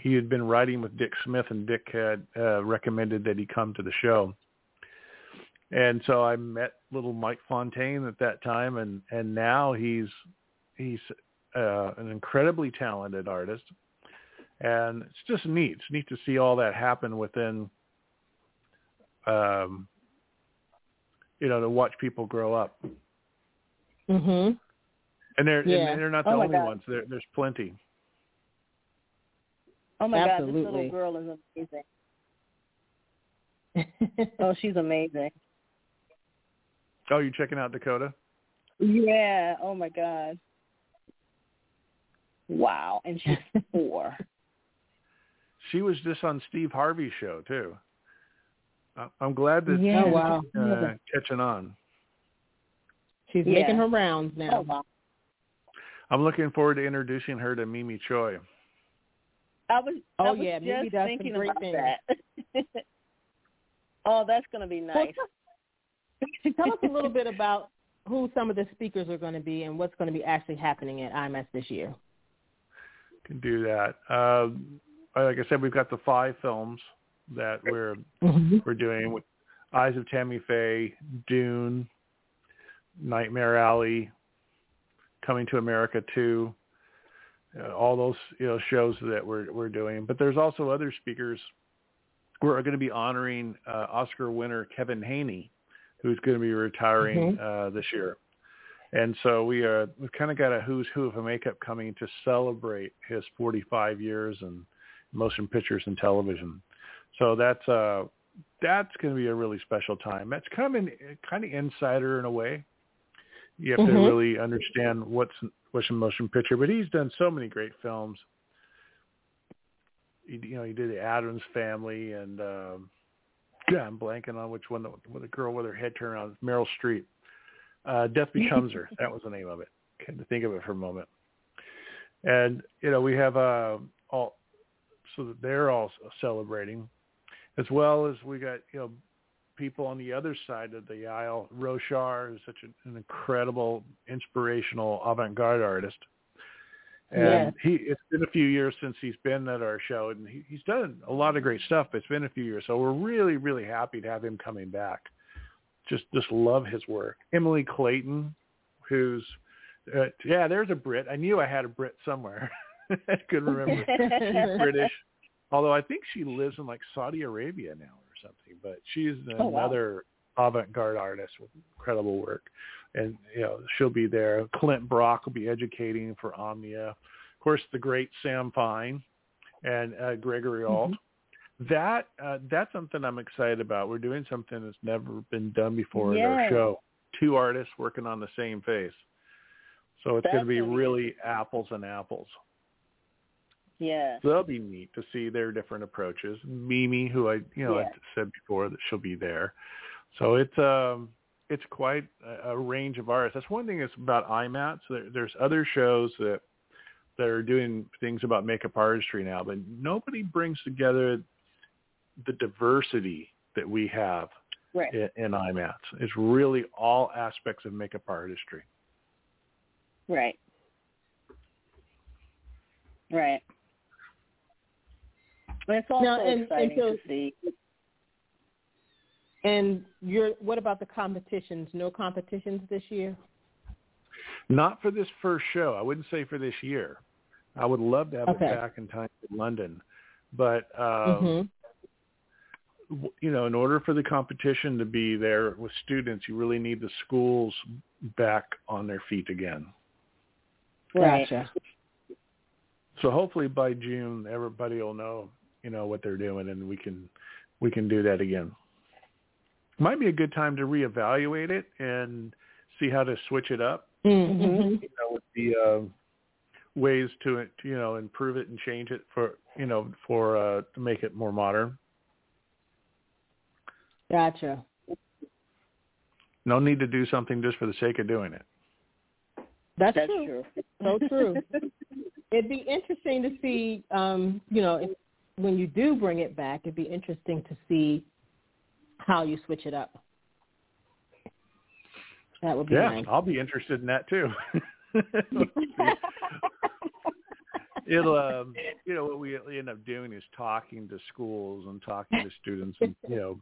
he had been writing with Dick Smith, and Dick had uh, recommended that he come to the show and so I met little Mike Fontaine at that time, and and now he's he's uh, an incredibly talented artist, and it's just neat. It's neat to see all that happen within, um, you know, to watch people grow up, Mhm. and they're Yeah. and they're not the Oh only God. ones. There, there's plenty. Oh my God, this Absolutely. little girl is amazing. <laughs> Oh, she's amazing. Oh, you checking out Dakota? Yeah. Oh my God. Wow. And she's <laughs> four. She was just on Steve Harvey's show too. I- I'm glad that Yeah. Oh wow. uh, catching on. She's Yeah. making her rounds now. Oh wow. I'm looking forward to introducing her to Mimi Choi. I was. I Oh, was yeah, just Mimi does some thinking great about things. that. <laughs> oh, that's gonna be Well, nice. tell, <laughs> tell us a little bit about who some of the speakers are going to be and what's going to be actually happening at IMATS this year. Can do that. Um, like I said, we've got the five films that we're Mm-hmm. we're doing with Eyes of Tammy Faye, Dune, Nightmare Alley, Coming to America 2, uh, all those you know shows that we're we're doing. But there's also other speakers. We're going to be honoring uh, Oscar winner Kevin Haney, who's going to be retiring uh, this year. And so we are we've kind of got a who's who of a makeup coming to celebrate his 45 years in motion pictures and television. So that's uh that's going to be a really special time. That's kind of an, kind of insider in a way. You have to Mhm. really understand what's what's a motion picture, but he's done so many great films. He, you know, he did the Addams Family, and um, yeah, I'm blanking on which one. The, the girl with her head turned around, Meryl Streep. Uh, Death <laughs> Becomes Her. That was the name of it. Had to think of it for a moment. And you know, we have uh, all so that they're all celebrating, as well as we got you know people on the other side of the aisle. Roshar is such an, an incredible, inspirational avant-garde artist, and Yes. he. It's been a few years since he's been at our show, and he, he's done a lot of great stuff. But it's been a few years, so we're really, really happy to have him coming back. Just, just love his work. Emily Clayton, who's, uh, yeah, there's a Brit. I knew I had a Brit somewhere. <laughs> I couldn't remember. She's <laughs> British. Although I think she lives in like Saudi Arabia now or something, but she's Oh, wow. another avant-garde artist with incredible work. And, you know, she'll be there. Clint Brock will be educating for Omnia. Of course, the great Sam Fine and uh, Gregory Arlt. That uh, that's something I'm excited about. We're doing something that's never been done before in our show. Two artists working on the same face. So it's going to be really apples and apples. Yeah. So that'll be neat to see their different approaches. Mimi, who I you know Yeah. I said before that she'll be there. So it's um it's quite a, a range of artists. That's one thing that's about IMATS. There, there's other shows that that are doing things about makeup artistry now, but nobody brings together the diversity that we have Right. in, in IMATS. It's really all aspects of makeup artistry. Right. Right. And it's also Now, and- and exciting so- to see. And you're what about the competitions? No competitions this year? Not for this first show. I wouldn't say for this year. I would love to have Okay. it back in time in London, but um, Mhm. w- you know, in order for the competition to be there with students, you really need the schools back on their feet again. Right. Gotcha. So hopefully by June, everybody will know, you know, what they're doing, and we can we can do that again. Might be a good time to reevaluate it and see how to switch it up. Mm-hmm. You know, with the uh, ways to you know improve it and change it for you know for uh, to make it more modern. Gotcha. No need to do something just for the sake of doing it. That's, That's true. true. So <laughs> true. It'd be interesting to see, um, you know, if, when you do bring it back, it'd be interesting to see how you switch it up. That would be Yeah, nice. I'll be interested in that too. <laughs> It'll, um, you know, what we end up doing is talking to schools and talking to students, and you know,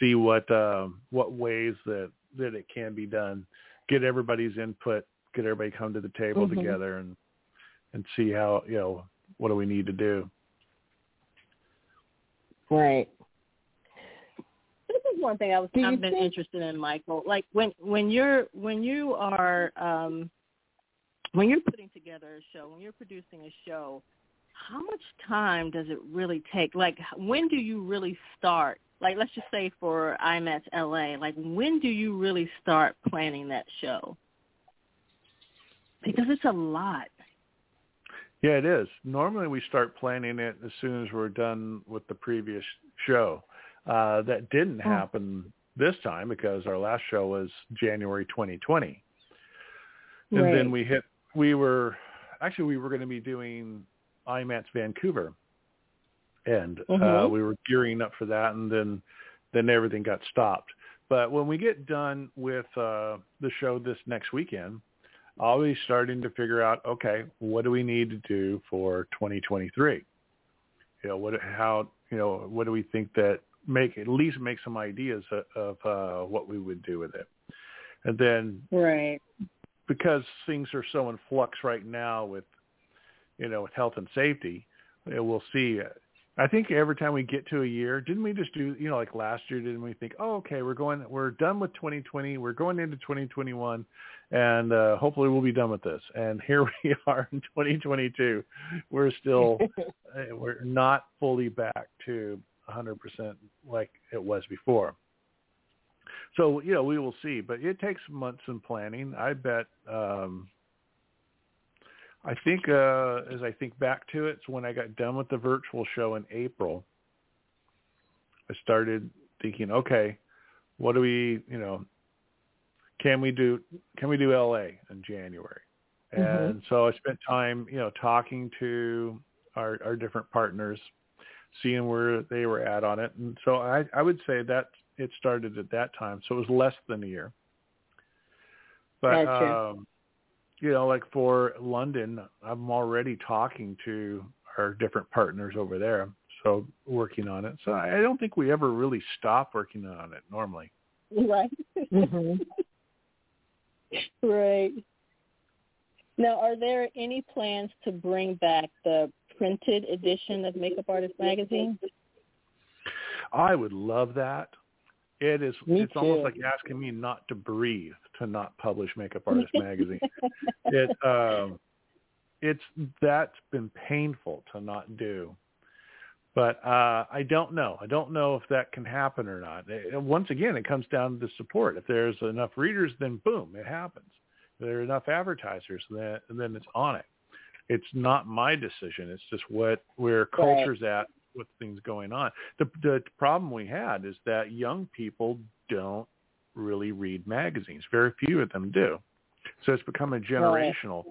see what um, what ways that that it can be done. Get everybody's input. Get everybody come to the table Mhm. together and and see how you know what do we need to do. Right. this is one thing I was I've been think- interested in, Michael. Like when when you're when you are um when you're putting together a show, when you're producing a show, how much time does it really take? Like when do you really start? Like let's just say for IMATS LA, like when do you really start planning that show? Because it's a lot. Yeah, it is. Normally we start planning it as soon as we're done with the previous show. Uh, that didn't Oh. happen this time because our last show was January 2020. And Right. then we hit, we were, actually we were going to be doing IMATS Vancouver. And uh, Mhm. we were gearing up for that and then, then everything got stopped. But when we get done with uh, the show this next weekend, I'll be starting to figure out, okay, what do we need to do for 2023? You know, what, how, you know, what do we think that make at least make some ideas of, of uh, what we would do with it, and then Right. because things are so in flux right now with, you know, with health and safety, we'll see. I think every time we get to a year, didn't we just do, you know, like last year, didn't we think, oh, okay, we're going, we're done with 2020, we're going into 2021, and uh, hopefully we'll be done with this. And here <laughs> we are in 2022. We're still, <laughs> uh, we're not fully back to 100% like it was before. So, you know, we will see, but it takes months in planning. I bet, um, I think, uh, as I think back to it, it's when I got done with the virtual show in April, I started thinking, okay, what do we, you know, can we do, can we do LA in January? Mhm. And so I spent time, you know, talking to our, our different partners, seeing where they were at on it. And so I, I would say that it started at that time. So it was less than a year. But, Gotcha. um, you know, like for London, I'm already talking to our different partners over there. So working on it. So I don't think we ever really stop working on it normally. Right. hmm Right. Now, are there any plans to bring back the printed edition of Makeup Artist Magazine? I would love that. It is. Me it's almost like asking me not to breathe to not publish Makeup <laughs> Artist Magazine. it um, it's that's been painful to not do. But uh, I don't know. I don't know if that can happen or not. It- once again, it comes down to support. If there's enough readers, then boom, it happens. If there are enough advertisers, then then it's on it. It's not my decision. It's just what where culture's at with things going on. The the problem we had is that young people don't really read magazines. Very few of them do. So it's become a generational.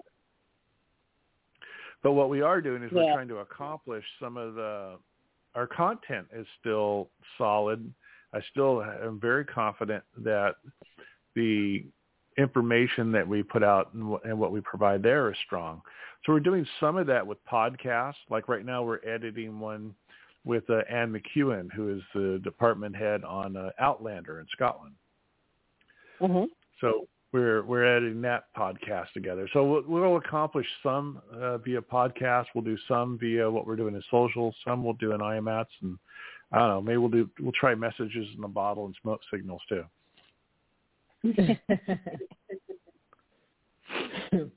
But what we are doing is we're trying to accomplish some of the our content is still solid. I still am very confident that the information that we put out and what we provide there is strong. So we're doing some of that with podcasts. Like right now, we're editing one with uh, Anne McEwen, who is the department head on uh, Outlander in Scotland. Mm-hmm. So we're we're editing that podcast together. So we'll, we'll accomplish some uh, via podcast. We'll do some via what we're doing in social. Some we'll do in IMATS, and I don't know. Maybe we'll do we'll try messages in the bottle and smoke signals too. <laughs> <laughs>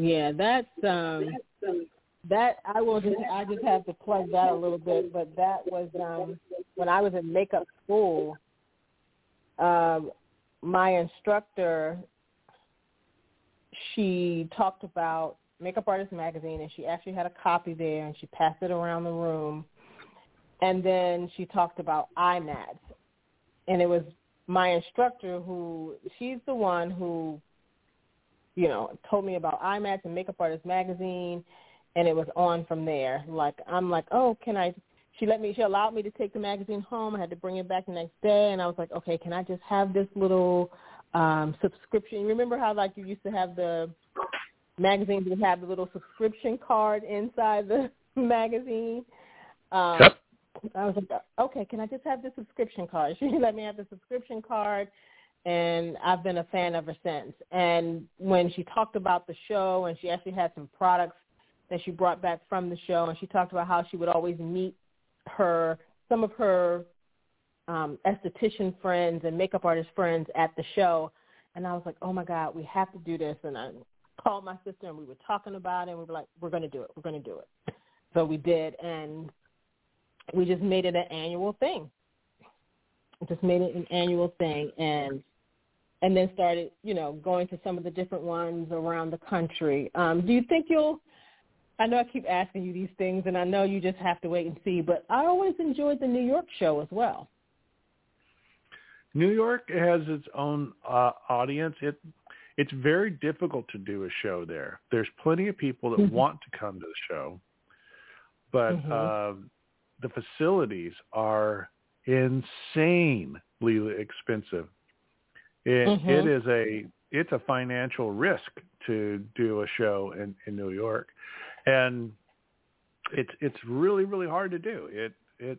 Yeah, that's um that I will just I just have to plug that a little bit, but that was um when I was in makeup school, um my instructor she talked about Makeup Artist magazine and she actually had a copy there and she passed it around the room. And then she talked about mats. And it was my instructor who she's the one who you know, told me about mats and Makeup Artist magazine and it was on from there. Like I'm like, oh, can I? She let me. She allowed me to take the magazine home. I had to bring it back the next day, and I was like, okay, can I just have this little um subscription? Remember how like you used to have the magazines would have the little subscription card inside the <laughs> magazine. Um, yep. I was like, okay, can I just have the subscription card? <laughs> She let me have the subscription card, and I've been a fan ever since. And when she talked about the show, and she actually had some products that she brought back from the show, and she talked about how she would always meet her some of her um, esthetician friends and makeup artist friends at the show, and I was like, oh my god, we have to do this, and I called my sister and we were talking about it, and we were like, we're going to do it, we're going to do it. So we did, and we just made it an annual thing. Just made it an annual thing, and and then started, you know, going to some of the different ones around the country. Um, do you think you'll I know I keep asking you these things, and I know you just have to wait and see. But I always enjoyed the New York show as well. New York has its own uh, audience. It it's very difficult to do a show there. There's plenty of people that mm-hmm. want to come to the show, but mm-hmm. uh, the facilities are insanely expensive. It, mm-hmm. it is a it's a financial risk to do a show in in New York and it's it's really really hard to do. It it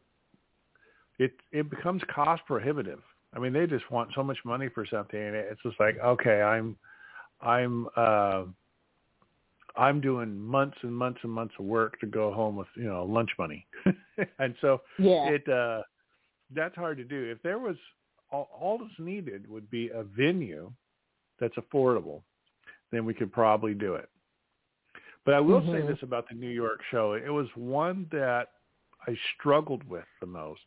it it becomes cost prohibitive. I mean, they just want so much money for something, and it's just like, okay, I'm I'm uh, I'm doing months and months and months of work to go home with you know lunch money, <laughs> and so yeah. it uh, that's hard to do. If there was all, all that's needed would be a venue that's affordable, then we could probably do it. But I will mm-hmm. say this about the New York show. It was one that I struggled with the most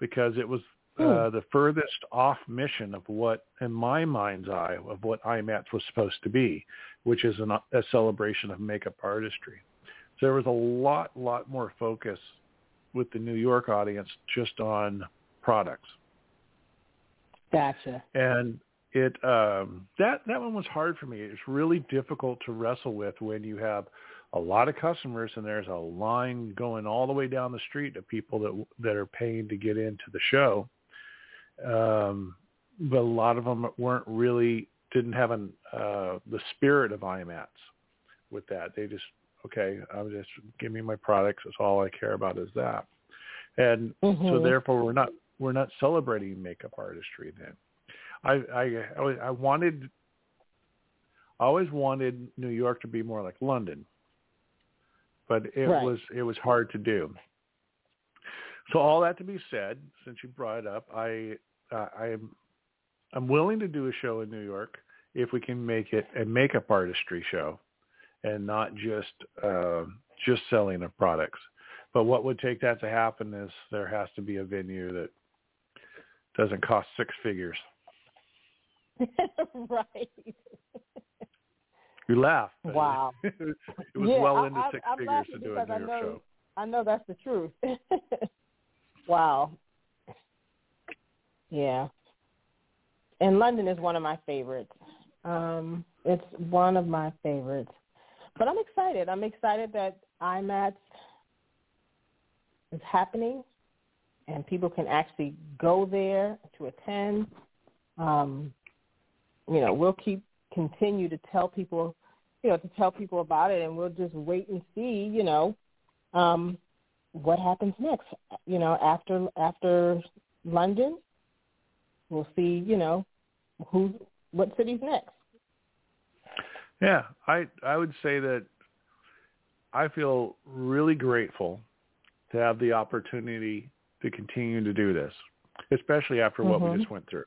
because it was uh, hmm. the furthest off mission of what, in my mind's eye, of what IMATS was supposed to be, which is an, a celebration of makeup artistry. So there was a lot, lot more focus with the New York audience just on products. Gotcha. And it um, that that one was hard for me. It's really difficult to wrestle with when you have a lot of customers and there's a line going all the way down the street of people that that are paying to get into the show. Um, but a lot of them weren't really didn't have an uh, the spirit of IMATS with that. They just okay, I'm just give me my products. That's all I care about is that. And mm-hmm. so therefore we're not we're not celebrating makeup artistry then. I I I wanted I always wanted New York to be more like London, but it right. was it was hard to do. So all that to be said, since you brought it up, I uh, I'm I'm willing to do a show in New York if we can make it a makeup artistry show, and not just uh, just selling of products. But what would take that to happen is there has to be a venue that doesn't cost six figures. <laughs> right. You laugh. Wow. <laughs> it was yeah, well I, into I, 6 I'm figures to do a New I York know, show. I know that's the truth. <laughs> wow. Yeah. And London is one of my favorites. Um, it's one of my favorites. But I'm excited. I'm excited that IMATS is happening and people can actually go there to attend um, you know, we'll keep continue to tell people, you know, to tell people about it, and we'll just wait and see, you know, um, what happens next. You know, after after London, we'll see, you know, who what city's next. Yeah, I I would say that I feel really grateful to have the opportunity to continue to do this, especially after what mm-hmm. we just went through.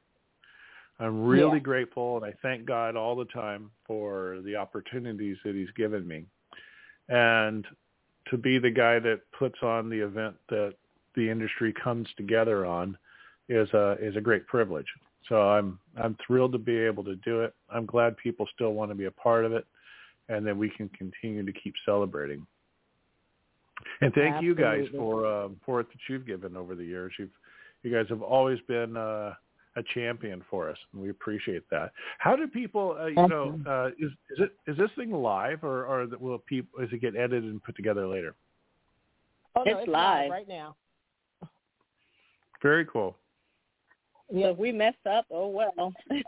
I'm really yeah. grateful, and I thank God all the time for the opportunities that He's given me, and to be the guy that puts on the event that the industry comes together on is a is a great privilege. So I'm I'm thrilled to be able to do it. I'm glad people still want to be a part of it, and that we can continue to keep celebrating. And thank Absolutely. you guys for uh, for it that you've given over the years. You've you guys have always been uh, a champion for us, and we appreciate that. How do people, uh, you know, uh, is is it is this thing live, or or will people is it get edited and put together later? Oh no, It's it's, live. right now. Very cool. So if we mess up, oh well. <laughs>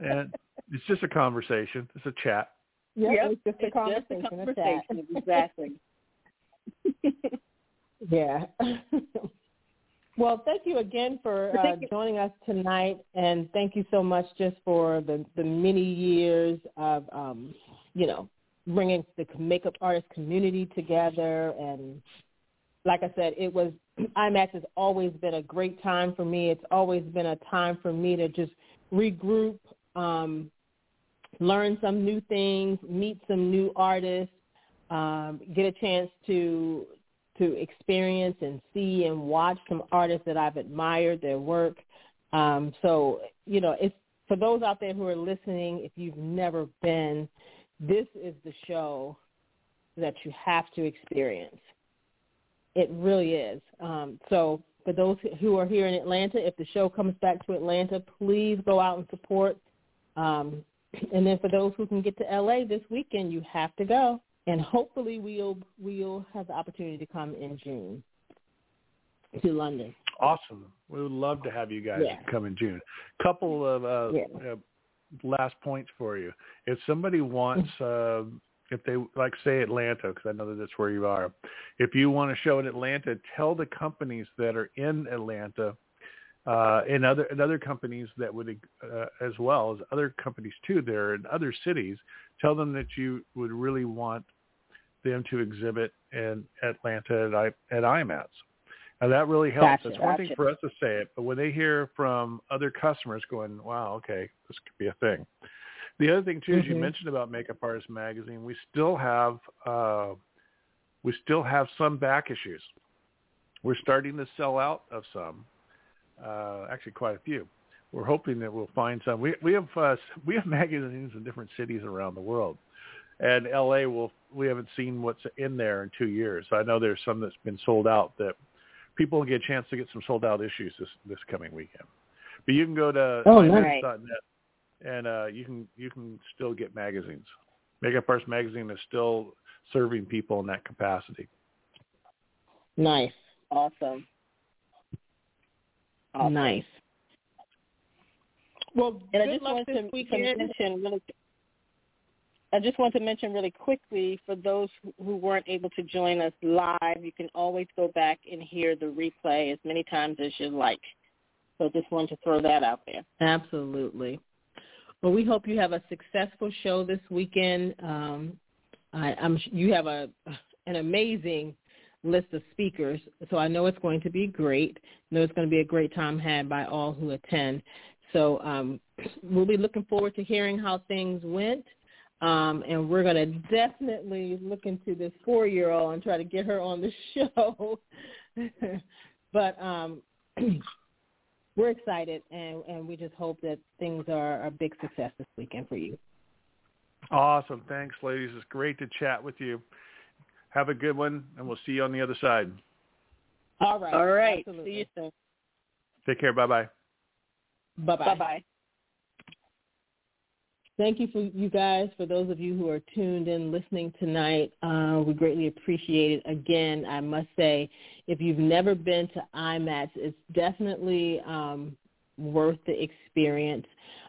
And it's just a conversation. It's a chat. Yep, Yep, it's just a it's conversation. just a a chat. conversation. Exactly. <laughs> Yeah. <laughs> well, thank you again for uh, joining us tonight, and thank you so much just for the the many years of um, you know bringing the makeup artist community together. And like I said, it was <clears throat> IMATS has always been a great time for me. It's always been a time for me to just regroup, um, learn some new things, meet some new artists, um, get a chance to to experience and see and watch some artists that I've admired their work. Um, so you know, it's for those out there who are listening. If you've never been, this is the show that you have to experience. It really is. Um, so for those who are here in Atlanta, if the show comes back to Atlanta, please go out and support. Um, <clears throat> and then for those who can get to LA this weekend, you have to go. And hopefully we'll we'll have the opportunity to come in June to London. Awesome. We would love to have you guys Yeah. come in June. Couple of uh, Yeah. uh, last points for you. If somebody wants, <laughs> uh, if they like say Atlanta, because I know that that's where you are. If you want to show in Atlanta, tell the companies that are in Atlanta uh, and other and other companies that would uh, as well as other companies too that are in other cities. Tell them that you would really want them to exhibit in Atlanta at, I, at IMATS. And that really helps. Gotcha, it's one thing for us to say it, but when they hear from other customers going, wow, okay, this could be a thing. The other thing too is you Mhm. mentioned about Makeup Artist Magazine. We still have uh, we still have some back issues. We're starting to sell out of some, uh, actually quite a few. We're hoping that we'll find some. We we have uh, <laughs> we have magazines in different cities around the world, and LA will we haven't seen what's in there in two years. I know there's some that's been sold out that people will get a chance to get some sold out issues this this coming weekend. But you can go to Oh, nice. IMATS.net and uh, you can you can still get magazines. Makeup Artist Magazine is still serving people in that capacity. Nice. awesome. Awesome. Nice. Well, And I good just luck wanted this to, to weekend. mention really. I just want to mention really quickly for those who- weren't able to join us live, you can always go back and hear the replay as many times as you like. So just wanted to throw that out there. Absolutely. Well, we hope you have a successful show this weekend. Um, I, I'm you have a an amazing list of speakers, so I know it's going to be great. I know it's going to be a great time had by all who attend. So um, <clears throat> we'll be looking forward to hearing how things went. Um, and we're going to definitely look into this four-year-old and try to get her on the <laughs> show. but um, <clears throat> we're excited, and, and we just hope that things are a big success this weekend for you. Awesome. Thanks, ladies. It's great to chat with you. Have a good one, and we'll see you on the other side. All right. All right. Absolutely. See you soon. Take care. Bye-bye. Bye-bye. Bye bye. Thank you for you guys, for those of you who are tuned in listening tonight. Uh, we greatly appreciate it. Again, I must say, if you've never been to IMATS, it's definitely um, worth the experience.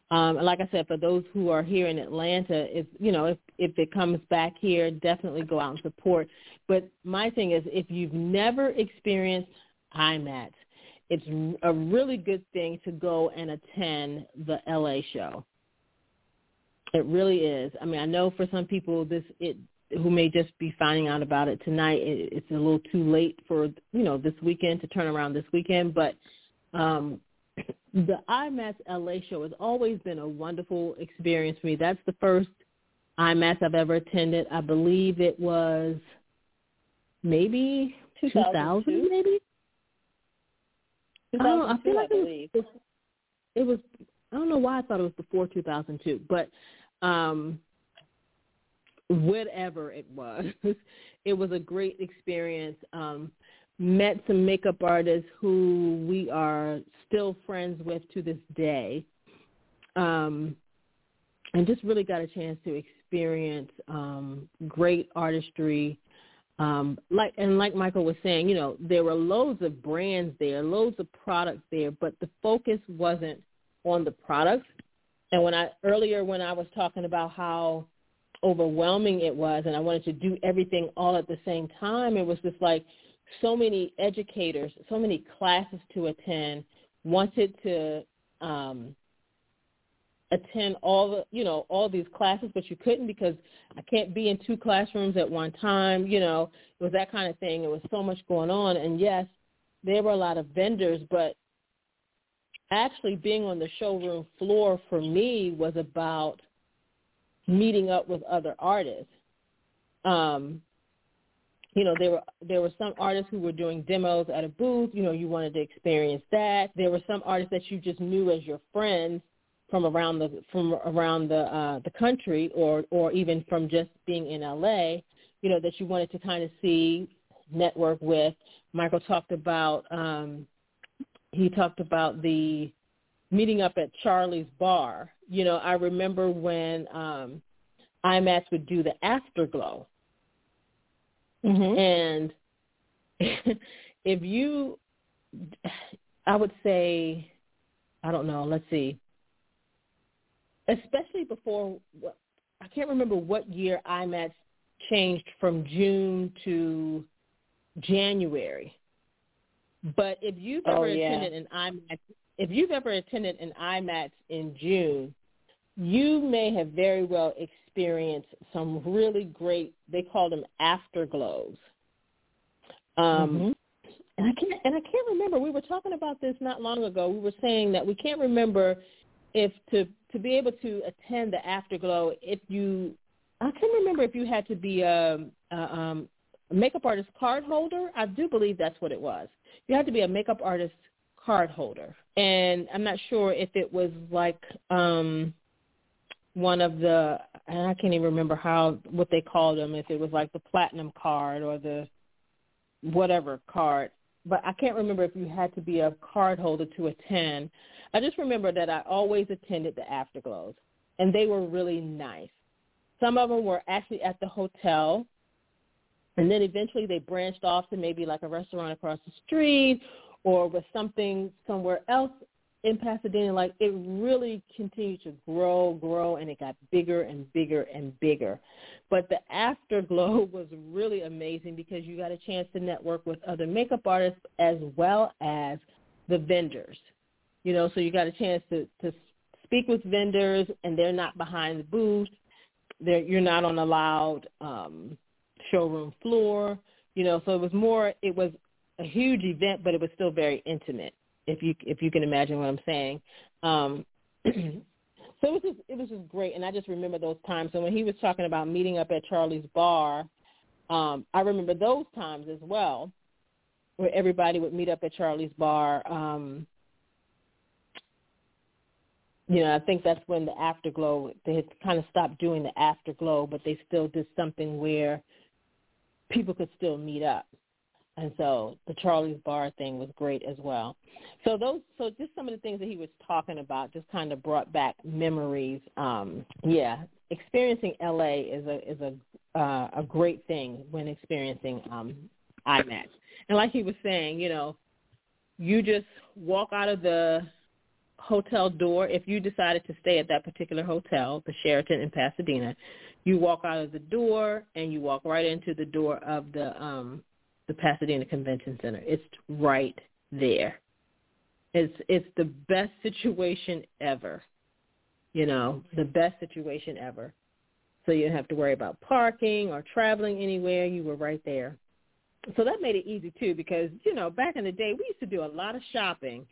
Um, and like I said, for those who are here in Atlanta, if you know if if it comes back here, definitely go out and support. But my thing is, if you've never experienced IMATS, it's a really good thing to go and attend the LA show. It really is. I mean, I know for some people this it who may just be finding out about it tonight, it, it's a little too late for you know this weekend to turn around this weekend. But um, <clears throat> the IMATS LA show has always been a wonderful experience for me. That's the first IMATS I've ever attended. I believe it was maybe 2000, maybe. I don't know. I feel like it was, it was. I don't know why I thought it was before 2002, but um, whatever it was, <laughs> it was a great experience. Um, met some makeup artists who we are still friends with to this day. Um, and just really got a chance to experience um, great artistry. Um, like and like Michael was saying, you know, there were loads of brands there, loads of products there, but the focus wasn't on the products. And when I earlier when I was talking about how overwhelming it was and I wanted to do everything all at the same time, it was just like so many educators, so many classes to attend, wanted to um, attend all the, you know, all these classes, but you couldn't because I can't be in two classrooms at one time. You know, it was that kind of thing. It was so much going on, and yes, there were a lot of vendors, but actually being on the showroom floor for me was about meeting up with other artists. Um, you know, there were there were some artists who were doing demos at a booth. You know, you wanted to experience that. There were some artists that you just knew as your friends from around the from around the uh, the country, or or even from just being in LA. You know, that you wanted to kind of see, network with. Michael talked about um, he talked about the meeting up at Charlie's Bar. You know, I remember when um, IMATS would do the afterglow Mm-hmm. And <laughs> if you, I would say, I don't know, let's see, especially before, I can't remember what year IMATS changed from June to January. But if you've oh, ever yeah. attended an IMATS, if you've ever attended an IMATS in June, you may have very well experienced some really great, they call them afterglows. Um, mm-hmm. And I can't, and I can't remember. We were talking about this not long ago. We were saying that we can't remember if to to be able to attend the afterglow, if you, I can't remember if you had to be a, a, um, a makeup artist card holder. I do believe that's what it was. You had to be a makeup artist card holder, and I'm not sure if it was like um one of the I can't even remember how what they called them if it was like the platinum card or the whatever card but I can't remember if you had to be a card holder to attend. I just remember that I always attended the afterglows and they were really nice. Some of them were actually at the hotel and then eventually they branched off to maybe like a restaurant across the street or with something somewhere else in Pasadena, like it really continued to grow, grow, and it got bigger and bigger and bigger. But the afterglow <laughs> was really amazing because you got a chance to network with other makeup artists as well as the vendors. You know, so you got a chance to to speak with vendors, and they're not behind the booth. They're, you're not on a loud um, showroom floor. You know, so it was more. It was a huge event, but it was still very intimate if you if you can imagine what I'm saying. Um, <clears throat> so it was just it was just great, and I just remember those times. And when he was talking about meeting up at Charlie's bar, um, I remember those times as well, where everybody would meet up at Charlie's bar. Um, you know, I think that's when the afterglow they had kind of stopped doing the afterglow, but they still did something where people could still meet up. And so the Charlie's Bar thing was great as well. So those, so just some of the things that he was talking about just kind of brought back memories. Um, yeah, experiencing LA is a is a uh, a great thing when experiencing um, IMATS. And like he was saying, you know, you just walk out of the hotel door if you decided to stay at that particular hotel, the Sheraton in Pasadena. You walk out of the door and you walk right into the door of the um the Pasadena Convention Center. It's right there. It's it's the best situation ever. You know, the best situation ever. So you didn't have to worry about parking or traveling anywhere. You were right there. So that made it easy too because, you know, back in the day we used to do a lot of shopping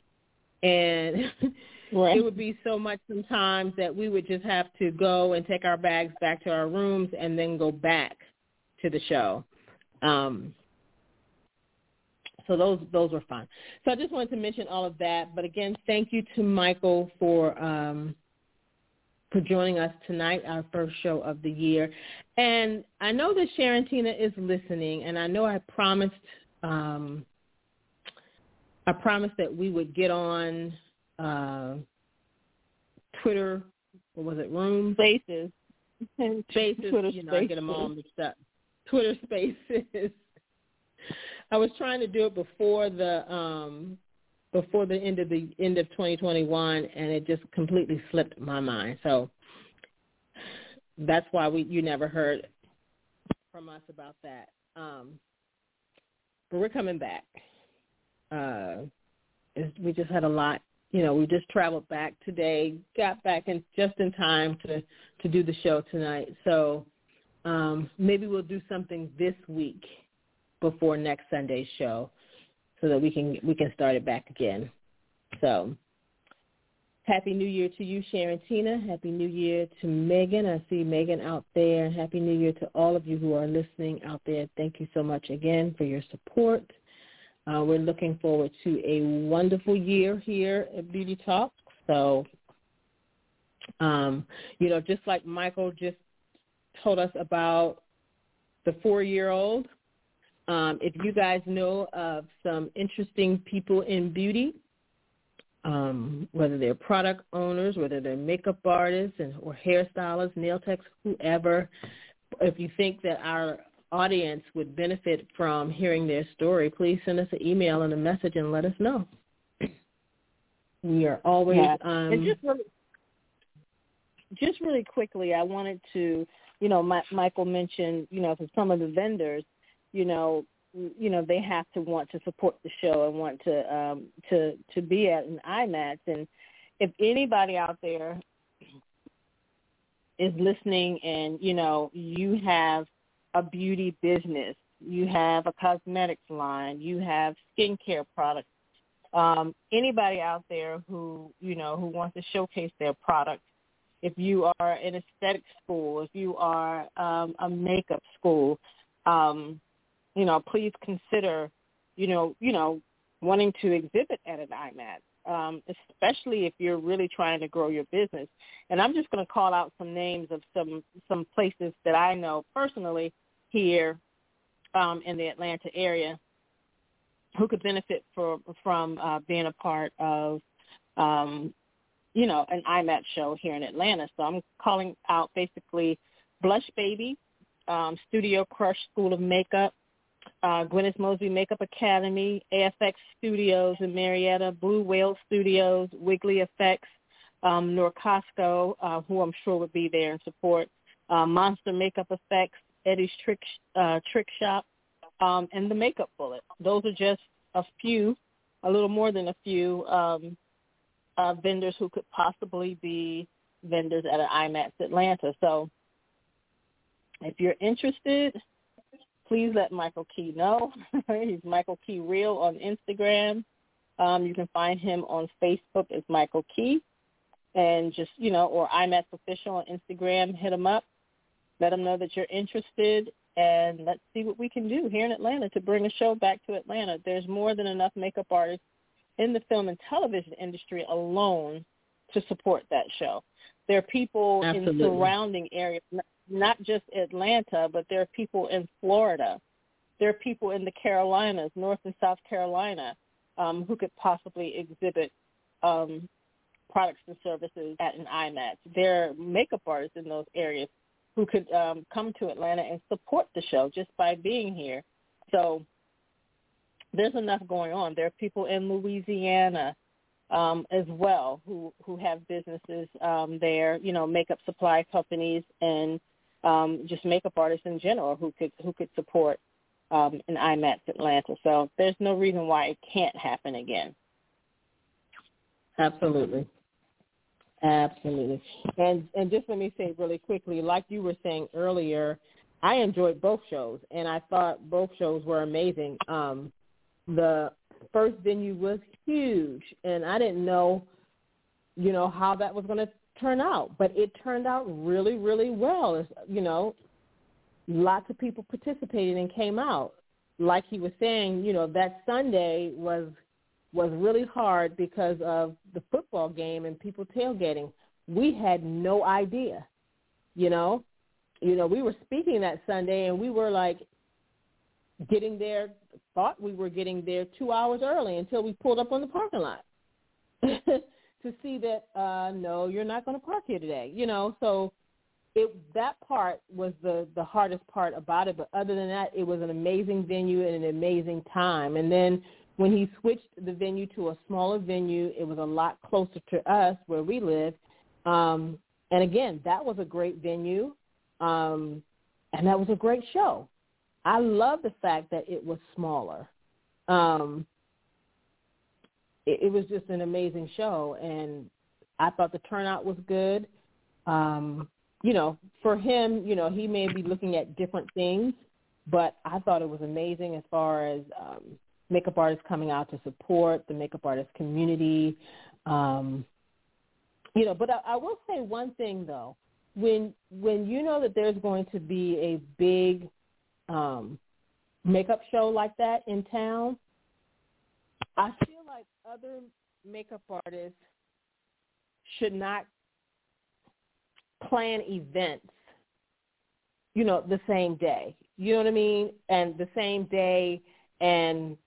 and <laughs> right. it would be so much sometimes that we would just have to go and take our bags back to our rooms and then go back to the show. Um, so those those were fun. So I just wanted to mention all of that. But again, thank you to Michael for um, for joining us tonight, our first show of the year. And I know that Sharon Tina is listening, and I know I promised um, I promised that we would get on uh, Twitter. What was it? Room Spaces. <laughs> Spaces. Twitter you know, spaces. I get them all mixed up. <laughs> Twitter Spaces. I was trying to do it before the um before the end of the end of 2021, and it just completely slipped my mind. So that's why we you never heard from us about that. Um, but we're coming back. Uh, we just had a lot. You know, we just traveled back today, got back in just in time to to do the show tonight. So um, maybe we'll do something this week before next Sunday's show so that we can we can start it back again. So Happy New Year to you, Sharon Tina. Happy New Year to Megan. I see Megan out there. Happy New Year to all of you who are listening out there. Thank you so much again for your support. Uh, we're looking forward to a wonderful year here at Beauty Talk. So, um, you know, just like Michael just told us about the four-year-old, um, if you guys know of some interesting people in beauty, um, whether they're product owners, whether they're makeup artists and, or hairstylists, nail techs, whoever, if you think that our audience would benefit from hearing their story, please send us an email and a message and let us know. We are always yeah. um, and just really, just really quickly, I wanted to, you know, my, Michael mentioned, you know, for some of the vendors, you know, you know they have to want to support the show and want to um to to be at an IMATS and if anybody out there is listening and you know you have a beauty business you have a cosmetics line you have skincare products um anybody out there who you know who wants to showcase their product. if you are an aesthetic school if you are um a makeup school um you know, please consider, you know, you know, wanting to exhibit at an IMATS, um, especially if you're really trying to grow your business. And I'm just going to call out some names of some some places that I know personally here um, in the Atlanta area who could benefit for, from uh, being a part of, um, you know, an IMATS show here in Atlanta. So I'm calling out basically Blush Baby, um, Studio Crush School of Makeup, uh, Gwyneth Mosby Makeup Academy, AFX Studios in Marietta, Blue Whale Studios, Wiggly Effects, um, Norcostco, uh, who I'm sure would be there in support, uh, Monster Makeup Effects, Eddie's Trick uh, Trick Shop, um, and the Makeup Bullet. Those are just a few, a little more than a few um, uh, vendors who could possibly be vendors at an IMATS Atlanta. So if you're interested, please let Michael Key know. <laughs> He's Michael Key Real on Instagram. Um, you can find him on Facebook as Michael Key. And just, you know, or IMATS Official on Instagram, hit him up. Let them know that you're interested. And let's see what we can do here in Atlanta to bring a show back to Atlanta. There's more than enough makeup artists in the film and television industry alone to support that show. There are people Absolutely. in surrounding areas, not just Atlanta, but there are people in Florida. There are people in the Carolinas, North and South Carolina, um, who could possibly exhibit um, products and services at an IMATS. There are makeup artists in those areas who could um, come to Atlanta and support the show just by being here. So there's enough going on. There are people in Louisiana um, as well who who have businesses um, there, you know, makeup supply companies and um, just makeup artists in general who could who could support um, an IMATS Atlanta. So there's no reason why it can't happen again. Absolutely. Absolutely. And and just let me say really quickly, like you were saying earlier, I enjoyed both shows and I thought both shows were amazing. Um the first venue was huge, and I didn't know, you know, how that was going to turn out, but it turned out really, really well. It's, you know, lots of people participated and came out. Like he was saying, you know, that Sunday was was really hard because of the football game and people tailgating. We had no idea, you know. You know, we were speaking that Sunday and we were like getting there, thought we were getting there two hours early until we pulled up on the parking lot <laughs> to see that, uh, no, you're not going to park here today, you know. So it that part was the the hardest part about it but other than that it was an amazing venue and an amazing time and then when he switched the venue to a smaller venue, it was a lot closer to us where we live. Um, and again, that was a great venue, um, and that was a great show. I love the fact that it was smaller. Um, it, it was just an amazing show, and I thought the turnout was good. Um, you know, for him, you know, he may be looking at different things, but I thought it was amazing as far as um, makeup artists coming out to support the makeup artist community. Um, you know, but I, I will say one thing though, when when you know that there's going to be a big um, makeup show like that in town, I feel like other makeup artists should not plan events, you know, the same day. You know what I mean? And the same day and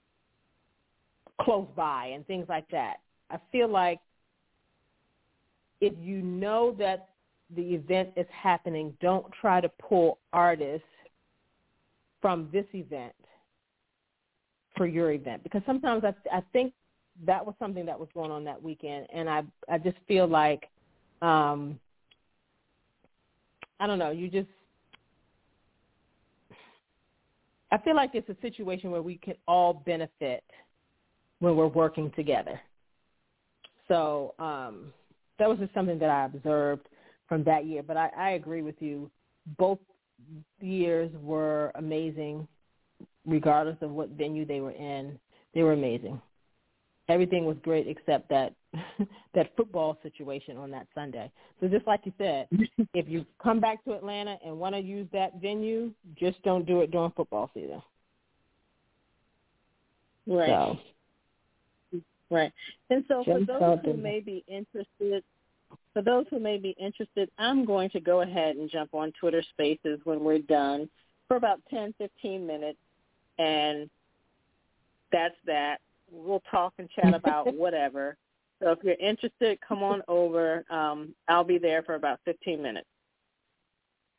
close by and things like that. I feel like if you know that the event is happening, don't try to pull artists from this event for your event because sometimes I, I think that was something that was going on that weekend, and I I just feel like um, I don't know. You just I feel like it's a situation where we can all benefit when we're working together. So um, that was just something that I observed from that year. But I, I agree with you. Both years were amazing, regardless of what venue they were in. They were amazing. Everything was great except that <laughs> that football situation on that Sunday. So just like you said, <laughs> if you come back to Atlanta and want to use that venue, just don't do it during football season. Right. So Right. And so for those who may be interested, for those who may be interested, I'm going to go ahead and jump on Twitter Spaces when we're done for about 10, 15 minutes, and that's that. We'll talk and chat <laughs> about whatever. So if you're interested, come on over. Um, I'll be there for about 15 minutes.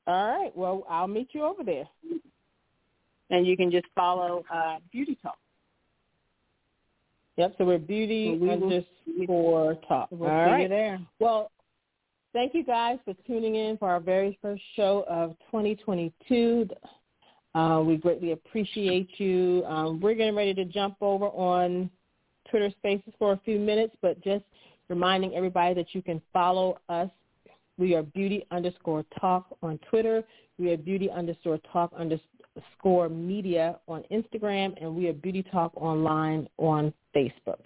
All right. Well, I'll meet you over there. And you can just follow uh, Beauty Talk. Yep. So we're beauty we underscore talk. We'll All right. there. Well, thank you guys for tuning in for our very first show of 2022. Uh, we greatly appreciate you. Um, we're getting ready to jump over on Twitter Spaces for a few minutes, but just reminding everybody that you can follow us. We are beauty underscore talk on Twitter. We are beauty underscore talk underscore media on Instagram, and we are beauty talk online on Facebook.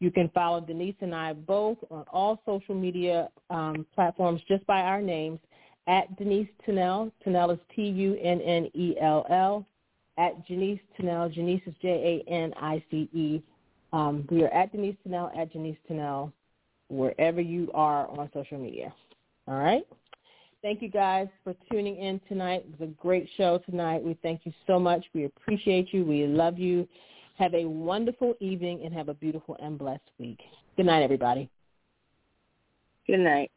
You can follow Denise and I both on all social media um, platforms just by our names at Denise Tunnell. Tunnell is T-U-N-N-E-L-L. At Janice Tunnell. Janice is J-A-N-I-C-E. Um, we are at Denise Tunnell, at Janice Tunnell, wherever you are on social media. All right? Thank you guys for tuning in tonight. It was a great show tonight. We thank you so much. We appreciate you. We love you. Have a wonderful evening and have a beautiful and blessed week. Good night, everybody. Good night.